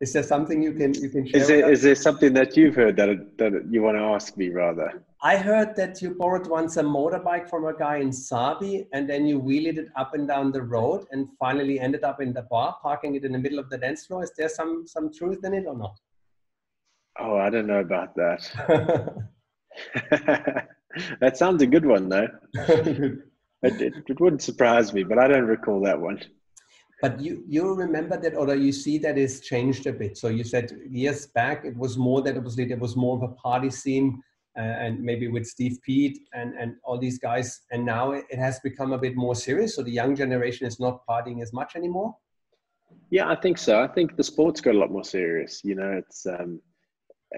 Is there something you can you can share? Is there, is there something that you've heard that that you want to ask me rather? I heard that you borrowed once a motorbike from a guy in Sabie, and then you wheeled it up and down the road, and finally ended up in the bar, parking it in the middle of the dance floor. Is there some some truth in it or not? Oh, I don't know about that. that sounds a good one, though. it, it, it wouldn't surprise me, but I don't recall that one. But you, you remember that, or you see that it's changed a bit. So you said years back it was more that obviously there was more of a party scene, uh, and maybe with Steve Peat and and all these guys. And now it, it has become a bit more serious. So the young generation is not partying as much anymore. Yeah, I think so. I think the sport's got a lot more serious. You know, it's um,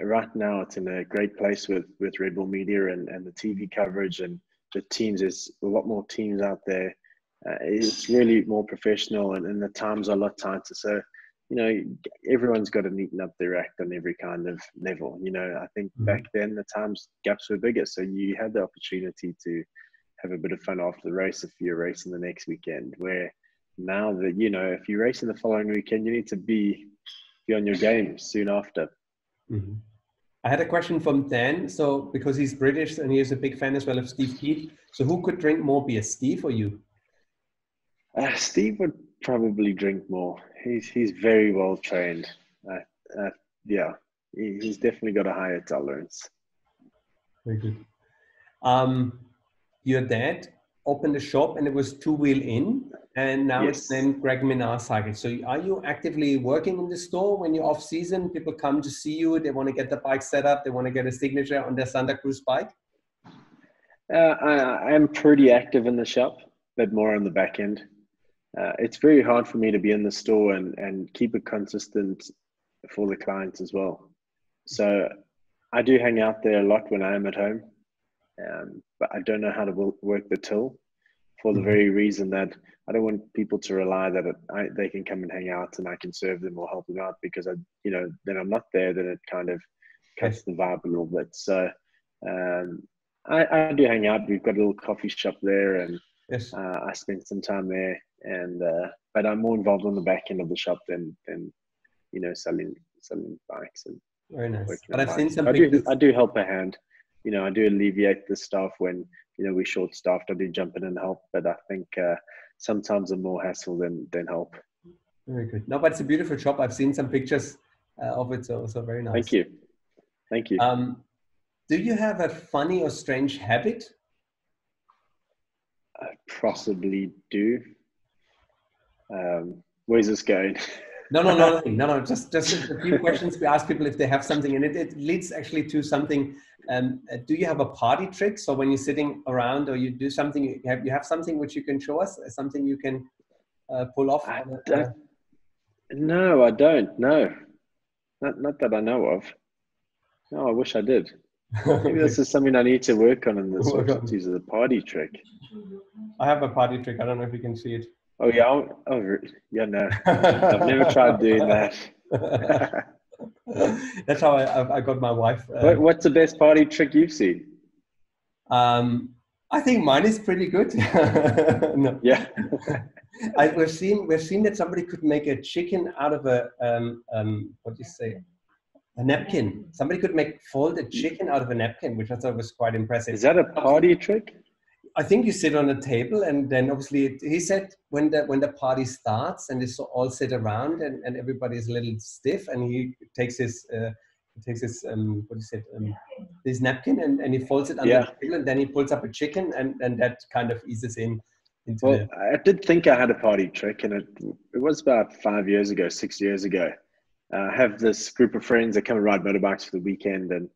right now it's in a great place with with Red Bull Media and and the TV coverage and the teams. There's a lot more teams out there uh, it's really more professional and, and the times are a lot tighter. So, you know, everyone's got to neaten up their act on every kind of level. You know, I think mm-hmm. back then the times gaps were bigger. So you had the opportunity to have a bit of fun after the race if you're racing the next weekend. Where now that, you know, if you're racing the following weekend, you need to be, be on your game soon after. Mm-hmm. I had a question from Dan. So, because he's British and he is a big fan as well of Steve Peat. So, who could drink more beer, Steve or you? Uh, Steve would probably drink more. He's he's very well trained. Uh, uh, yeah, he, he's definitely got a higher tolerance. Very good. Um, your dad opened a shop and it was two wheel in, and now yes. it's named Greg Minnaar Cycle. So, are you actively working in the store when you're off season? People come to see you. They want to get the bike set up. They want to get a signature on their Santa Cruz bike. Uh, I, I'm pretty active in the shop, but more on the back end uh, it's very hard for me to be in the store and, and keep it consistent for the clients as well. So I do hang out there a lot when I am at home, um, but I don't know how to work the till. for the Mhm. very reason that I don't want people to rely that it, I, they can come and hang out and I can serve them or help them out because I, you know, then I'm not there. Then it kind of cuts the vibe a little bit. So um, I, I do hang out. We've got a little coffee shop there, and Yes. uh, I spend some time there. And uh, but I'm more involved on the back end of the shop than than you know selling selling bikes and Very nice. But I've seen some I do. I do help a hand. You know, I do alleviate the staff when you know we're short staffed. I do jump in and help, but I think uh, sometimes I'm more hassle than than help. Very good. No, but it's a beautiful shop. I've seen some pictures uh, of it, so so very nice. Thank you, thank you. Um, do you have a funny or strange habit? I possibly do. Um, where's this going? No, no, no, no, no. Just just a few questions. We ask people if they have something, and it, it leads actually to something. Um, uh, do you have a party trick? So when you're sitting around or you do something, you have you have something which you can show us? uh, Something you can uh, pull off? I don't- no, I don't. No, not not that I know of. No, I wish I did. Maybe this is something I need to work on in the use of the party trick. I have a party trick. I don't know if you can see it. Oh yeah, I'll, oh re- yeah, no, I've never tried doing that. That's how I, I- got my wife. uh, what, what's the best party trick you've seen? Um, I think mine is pretty good. no. Yeah, I, we've seen we've seen that somebody could make a chicken out of a um, um, what do you say a napkin. Somebody could make fold a chicken out of a napkin, which I thought was quite impressive. is that a party trick? I think you sit on a table, and then obviously it, he said when the when the party starts and they so all sit around and, and everybody's a little stiff, and he takes his uh, he takes his um, what do you say um, his napkin and, and he folds it under Yeah. the table, and then he pulls up a chicken, and, and that kind of eases in into Well, the I did think I had a party trick, and it it was about five years ago, six years ago. Uh, I have this group of friends that come and ride motorbikes for the weekend, and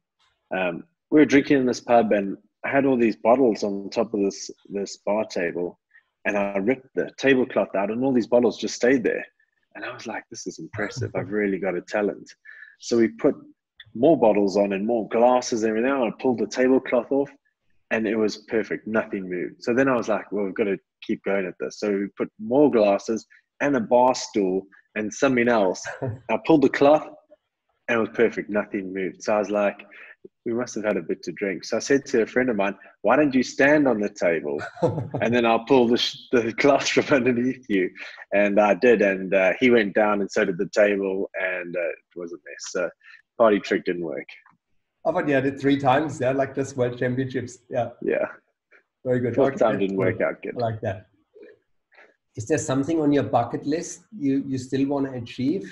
um, we were drinking in this pub, and I had all these bottles on top of this this bar table, and I ripped the tablecloth out, and all these bottles just stayed there, and I was like, "This is impressive. I've really got a talent." So we put more bottles on and more glasses and everything. I pulled the tablecloth off, and it was perfect. Nothing moved. So then I was like, "Well, we've got to keep going at this." So we put more glasses and a bar stool and something else. I pulled the cloth, and it was perfect. Nothing moved. So I was like, "We must have had a bit to drink." So I said to a friend of mine, "Why don't you stand on the table, and then I'll pull the sh- the cloth from underneath you?" And I did, and uh, he went down, and so did the table, and uh, it was a mess. So party trick didn't work. Oh, but yeah, did three times. Yeah, like this World Championships. Yeah, Yeah, very good. fourth time didn't work out good. I like that. Is there something on your bucket list you, you still want to achieve?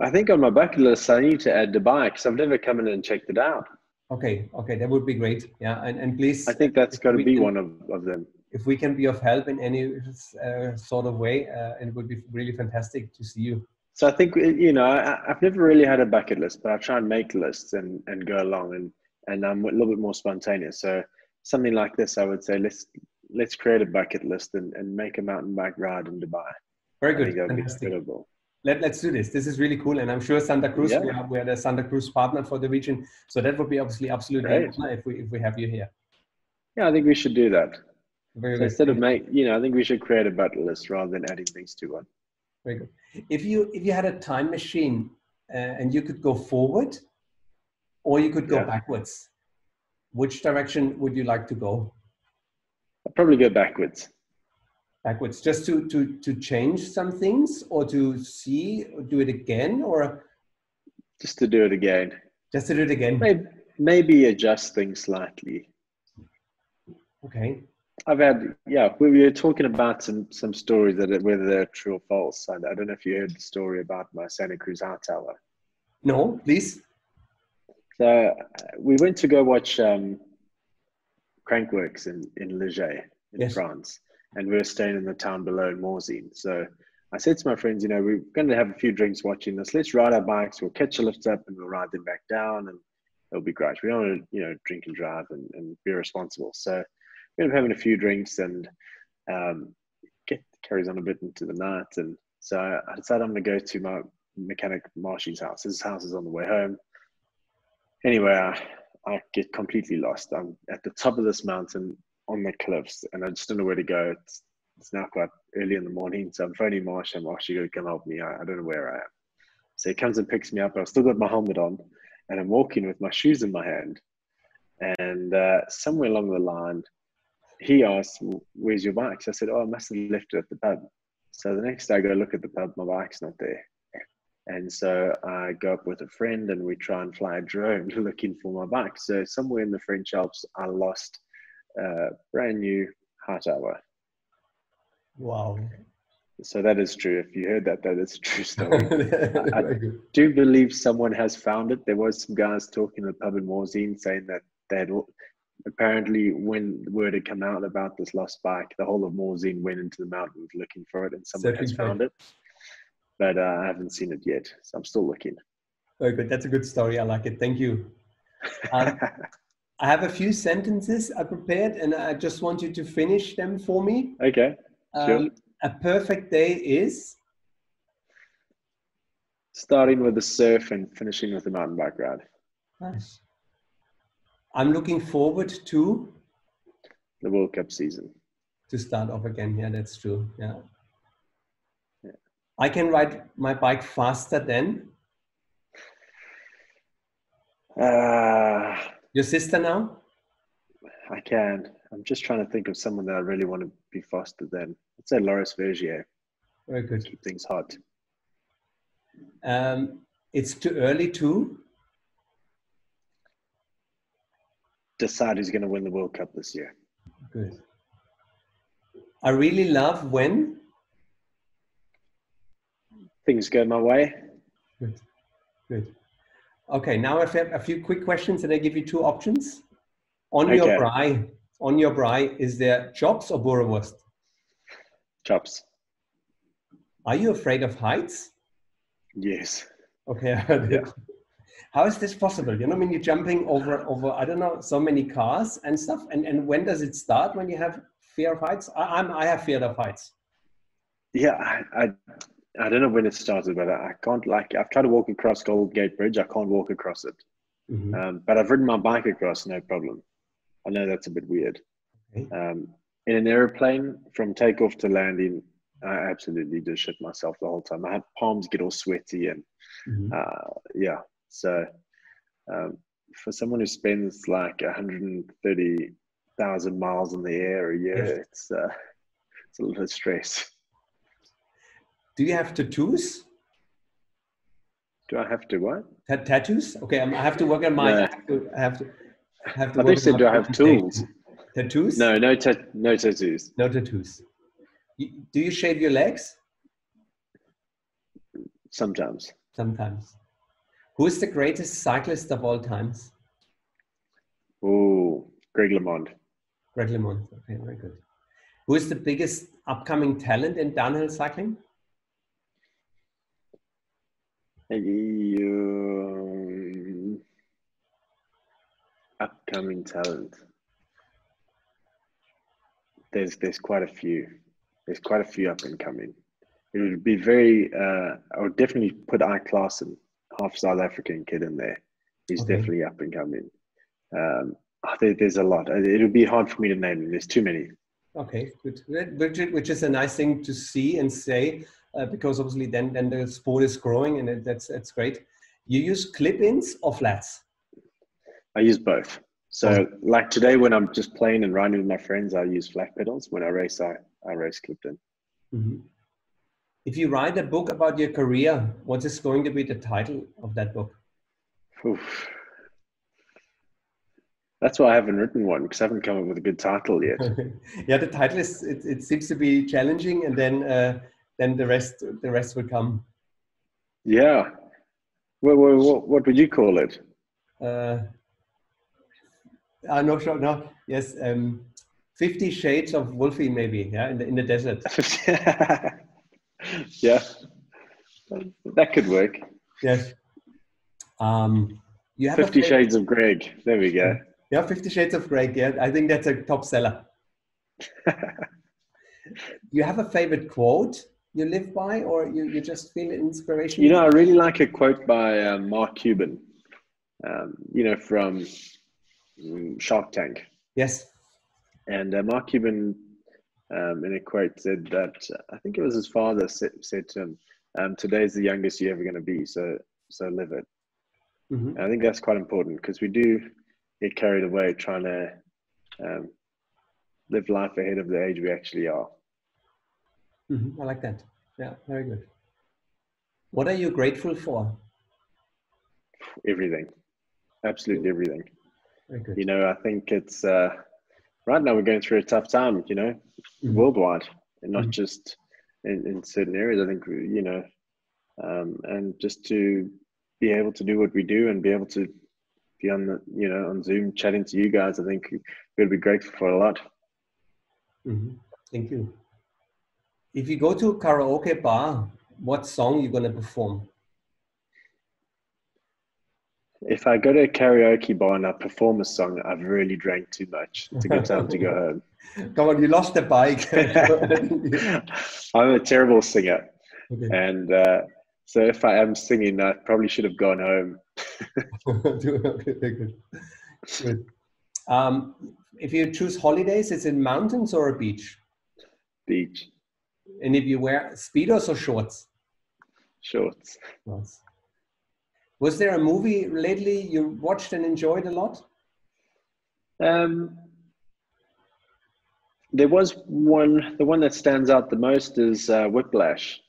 I think on my bucket list, I need to add Dubai because I've never come in and checked it out. Okay, okay, that would be great. Yeah, and, and please, I think that's got to be can- one of, of them. if we can be of help in any uh, sort of way, uh, it would be really fantastic to see you. So I think you know I, I've never really had a bucket list, but I try and make lists and, and go along, and and I'm a little bit more spontaneous. So something like this, I would say let's let's create a bucket list and, and make a mountain bike ride in Dubai. Very good, that would be fantastic. incredible. Let, let's do this. This is really cool, and I'm sure Santa Cruz. Yeah. We, are, we are the Santa Cruz partner for the region, so that would be obviously absolutely Great. if we if we have you here. Yeah, I think we should do that. Very So good. instead of make, you know, I think we should create a bucket list rather than adding things to one. Very good. If you if you had a time machine uh, and you could go forward, or you could go Yeah. backwards, which direction would you like to go? I'd probably go backwards. Backwards, just to to to change some things, or to see, or do it again, or just to do it again. just to do it again. Maybe, maybe adjust things slightly. Okay. I've had, yeah, we were talking about some some stories that are, whether they're true or false. I, I don't know if you heard the story about my Santa Cruz art Tower. No, please. So uh, we went to go watch um, Crankworx in in Les Gets in Yes. France, and we were staying in the town below in Morzine. So I said to my friends, you know, we're going to have a few drinks watching this. Let's ride our bikes. We'll catch the lifts up and we'll ride them back down, and it'll be great. We don't want to, you know, drink and drive and, and be responsible. So we ended up having a few drinks and um, get carries on a bit into the night. And so I decided I'm going to go to my mechanic Marshy's house. His house is on the way home. Anyway, I, I get completely lost. I'm at the top of this mountain on the cliffs, and I just don't know where to go. It's it's now quite early in the morning, so I'm phoning Marsh. I'm Marsh, you to come help me. I, I don't know where I am. So he comes and picks me up. I've still got my helmet on, and I'm walking with my shoes in my hand. And uh, somewhere along the line, he asked, "Where's your bike?" So I said, "Oh, I must have left it at the pub." So the next day, I go look at the pub. My bike's not there. And so I go up with a friend and we try and fly a drone looking for my bike. So somewhere in the French Alps, I lost a brand new Hightower. Wow. So that is true. If you heard that, that is a true story. I do believe someone has found it. There was some guys talking in the pub in Morzine saying that they had apparently when the word had come out about this lost bike, the whole of Morzine went into the mountains looking for it and someone has found it but uh, I haven't seen it yet. So I'm still looking. Very good. That's a good story. I like it. Thank you. Um, I have a few sentences I prepared, and I just want you to finish them for me. Okay. Sure. Um, a perfect day is starting with the surf and finishing with the mountain bike ride. Nice. I'm looking forward to the World Cup season. To start off again. Yeah, that's true. Yeah. I can ride my bike faster than uh, your sister now. I can. I'm just trying to think of someone that I really want to be faster than. I'd say Loris Vergier. Very good. Keep things hot. Um, it's too early to decide who's going to win the World Cup this year. Good. I really love when things go my way. Good. Good. Okay, now I have a few quick questions and I give you two options. On okay. your braai, on your braai, is there chops or boerewors? Chops. Are you afraid of heights? Yes. Okay. yeah. How is this possible? You know, I mean, you're jumping over, over, I don't know, so many cars and stuff. And, and when does it start when you have fear of heights? I, I'm, I have fear of heights. Yeah, I, I I don't know when it started, but I can't like I've tried to walk across Gold Gate Bridge. I can't walk across it, mm-hmm. um, but I've ridden my bike across, no problem. I know that's a bit weird. Okay. Um, in an airplane, from takeoff to landing, I absolutely just shit myself the whole time. I My palms get all sweaty, and mm-hmm. uh, yeah. So um, for someone who spends like 130,000 miles in the air a year, yes. it's uh, it's a little stress. Do you have tattoos? Do I have to what? T- tattoos? Okay, I'm, i have to work on my. No. I have to. I have to, I have to I think said, do I have tools? Tattoos? No, no, ta- no tattoos. No tattoos. You, do you shave your legs? Sometimes. Sometimes. Who is the greatest cyclist of all times? Oh, Greg LeMond. Greg LeMond. Okay, very good. Who is the biggest upcoming talent in downhill cycling? Um, upcoming talent. There's there's quite a few. There's quite a few up and coming. It would be very. Uh, I would definitely put Ike Klaassen, half South African kid, in there. He's okay. definitely up and coming. Um, there, there's a lot. It would be hard for me to name them. There's too many. Okay, good. Which, which is a nice thing to see and say uh, because obviously then then the sport is growing and it, that's that's great. You use clip-ins or flats? I use both. So like today when I'm just playing and riding with my friends, I use flat pedals. When I race, I, I race clipped in. Mm-hmm. If you write a book about your career, what is going to be the title of that book? Oof. That's why I haven't written one because I haven't come up with a good title yet. yeah, the title is it, it seems to be challenging, and then uh, then the rest the rest will come. Yeah. Well, what, what would you call it? Uh, I'm not sure. No. Yes. Um, Fifty Shades of Wolfi, maybe. Yeah, in the in the desert. yeah, that could work. Yes. Um, you have Fifty Shades of Greg. There we go. Yeah, Fifty Shades of Greg. Yeah, I think that's a top seller. you have a favorite quote you live by or you, you just feel inspiration? You know, I really like a quote by uh, Mark Cuban, um, you know, from um, Shark Tank. Yes. And uh, Mark Cuban, um, in a quote, said that I think it was his father said, said to him, um, "Today's the youngest you're ever going to be, so so live it." Mm-hmm. I think that's quite important because we do get carried away trying to um, live life ahead of the age we actually are. Mm-hmm. I like that. Yeah, very good. What are you grateful for? Everything, absolutely everything. You know, I think it's uh, right now we're going through a tough time. You know, mm-hmm. worldwide and not mm-hmm. just in, in certain areas. I think you know, um, and just to be able to do what we do and be able to be on the you know on Zoom chatting to you guys, I think we'll be grateful for a lot. Mm-hmm. Thank you. If you go to a karaoke bar, what song are you going to perform? If I go to a karaoke bar and I perform a song, I've really drank too much. It's a good time to go home. Come on, you lost the bike. I'm a terrible singer. Okay. And uh, so if I am singing, I probably should have gone home. okay, good. good. Um, if you choose holidays, it's in mountains or a beach? Beach. And if you wear speedos or shorts? Shorts. Shorts. Was there a movie lately you watched and enjoyed a lot? Um, there was one. The one that stands out the most is uh, Whiplash.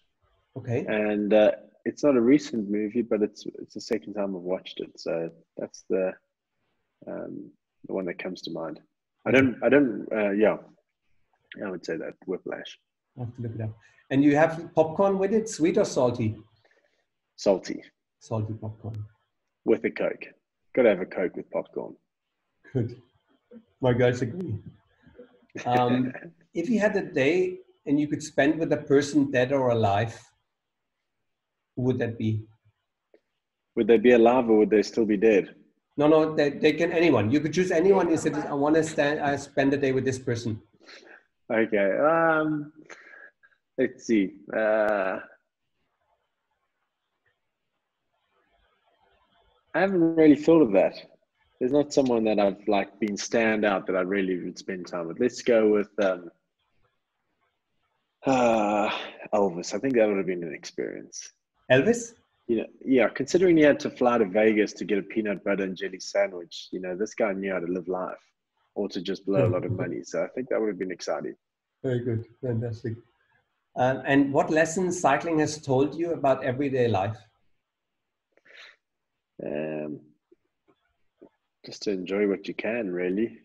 Okay. And uh, it's not a recent movie, but it's it's the second time I've watched it. So that's the um, the one that comes to mind. I don't. I don't. Uh, yeah, I would say that Whiplash. I have to look it up. And you have popcorn with it, sweet or salty? Salty. Salty popcorn. With a Coke. Got to have a Coke with popcorn. Good. My guys agree. Um, if you had a day and you could spend with a person dead or alive, who would that be? Would they be alive or would they still be dead? No, no, they, they can anyone. You could choose anyone. You said, I want to stand, I spend a day with this person. Okay. Um, let's see. Uh, I haven't really thought of that. There's not someone that I've like been stand out that I really would spend time with. Let's go with um, uh, Elvis. I think that would have been an experience. Elvis? You know, yeah, considering he had to fly to Vegas to get a peanut butter and jelly sandwich, you know, this guy knew how to live life or to just blow a lot of money. So I think that would have been exciting. Very good. Fantastic. Uh, and what lessons cycling has told you about everyday life? Um, just to enjoy what you can, really.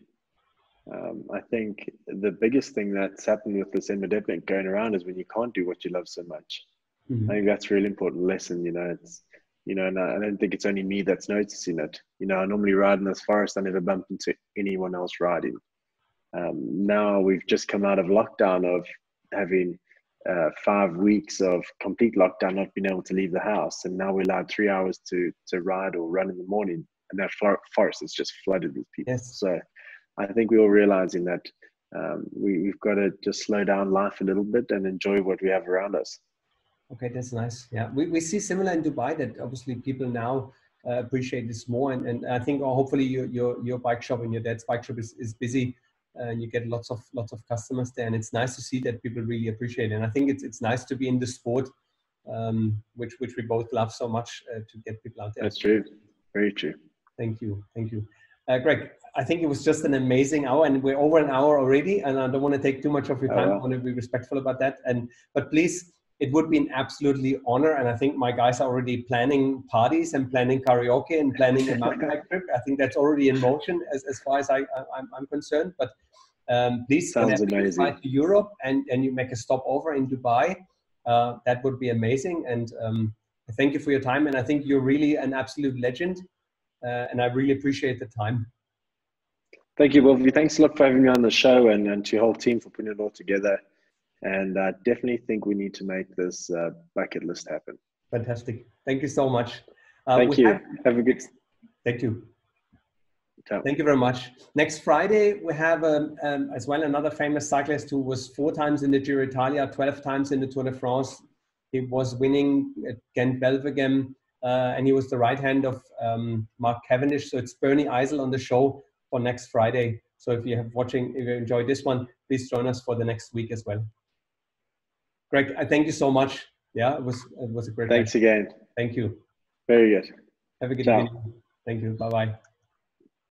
Um, I think the biggest thing that's happened with this epidemic going around is when you can't do what you love so much. Mm-hmm. I think that's a really important lesson. You know, it's you know, and I, I, don't think it's only me that's noticing it. You know, I normally ride in this forest. I never bump into anyone else riding. Um, now we've just come out of lockdown of having uh, five weeks of complete lockdown, not being able to leave the house, and now we're allowed three hours to to ride or run in the morning, and that forest is just flooded with people. Yes. So, I think we're all realizing that um, we, we've got to just slow down life a little bit and enjoy what we have around us. Okay, that's nice. Yeah, we, we see similar in Dubai that obviously people now uh, appreciate this more, and, and I think oh, hopefully your, your your bike shop and your dad's bike shop is, is busy and you get lots of lots of customers there and it's nice to see that people really appreciate it. And i think it's, it's nice to be in the sport um, which which we both love so much uh, to get people out there. That's true. Very true. Thank you. Thank you. Uh, greg i think it was just an amazing hour and we're over an hour already and i don't want to take too much of your time. oh, i want to be respectful about that. And but please it would be an absolutely honor. And I think my guys are already planning parties and planning karaoke and planning a mountain bike trip. I think that's already in motion as, as far as I, am concerned. But um, please, Sounds amazing. to Europe and, and you make a stopover in Dubai, uh, that would be amazing. And um, thank you for your time. And I think you're really an absolute legend. Uh, and I really appreciate the time. Thank you, Wolfi. Thanks a lot for having me on the show and, and to your whole team for putting it all together and I definitely think we need to make this uh, bucket list happen. Fantastic. Thank you so much. Uh, Thank you. Have, have, a good. Thank you. Ciao. Thank you very much. Next Friday, we have um, um, as well another famous cyclist who was four times in the Giro Italia, 12 times in the Tour de France. He was winning at Gent Wevelgem, uh, and he was the right hand of um, Mark Cavendish. So it's Bernie Eisel on the show for next Friday. So if you have watching, if you enjoyed this one, please join us for the next week as well. Greg, I thank you so much. Yeah, it was it was a great. Thanks again. Thank you. Very good. Have a good Ciao. evening. Thank you. Bye bye.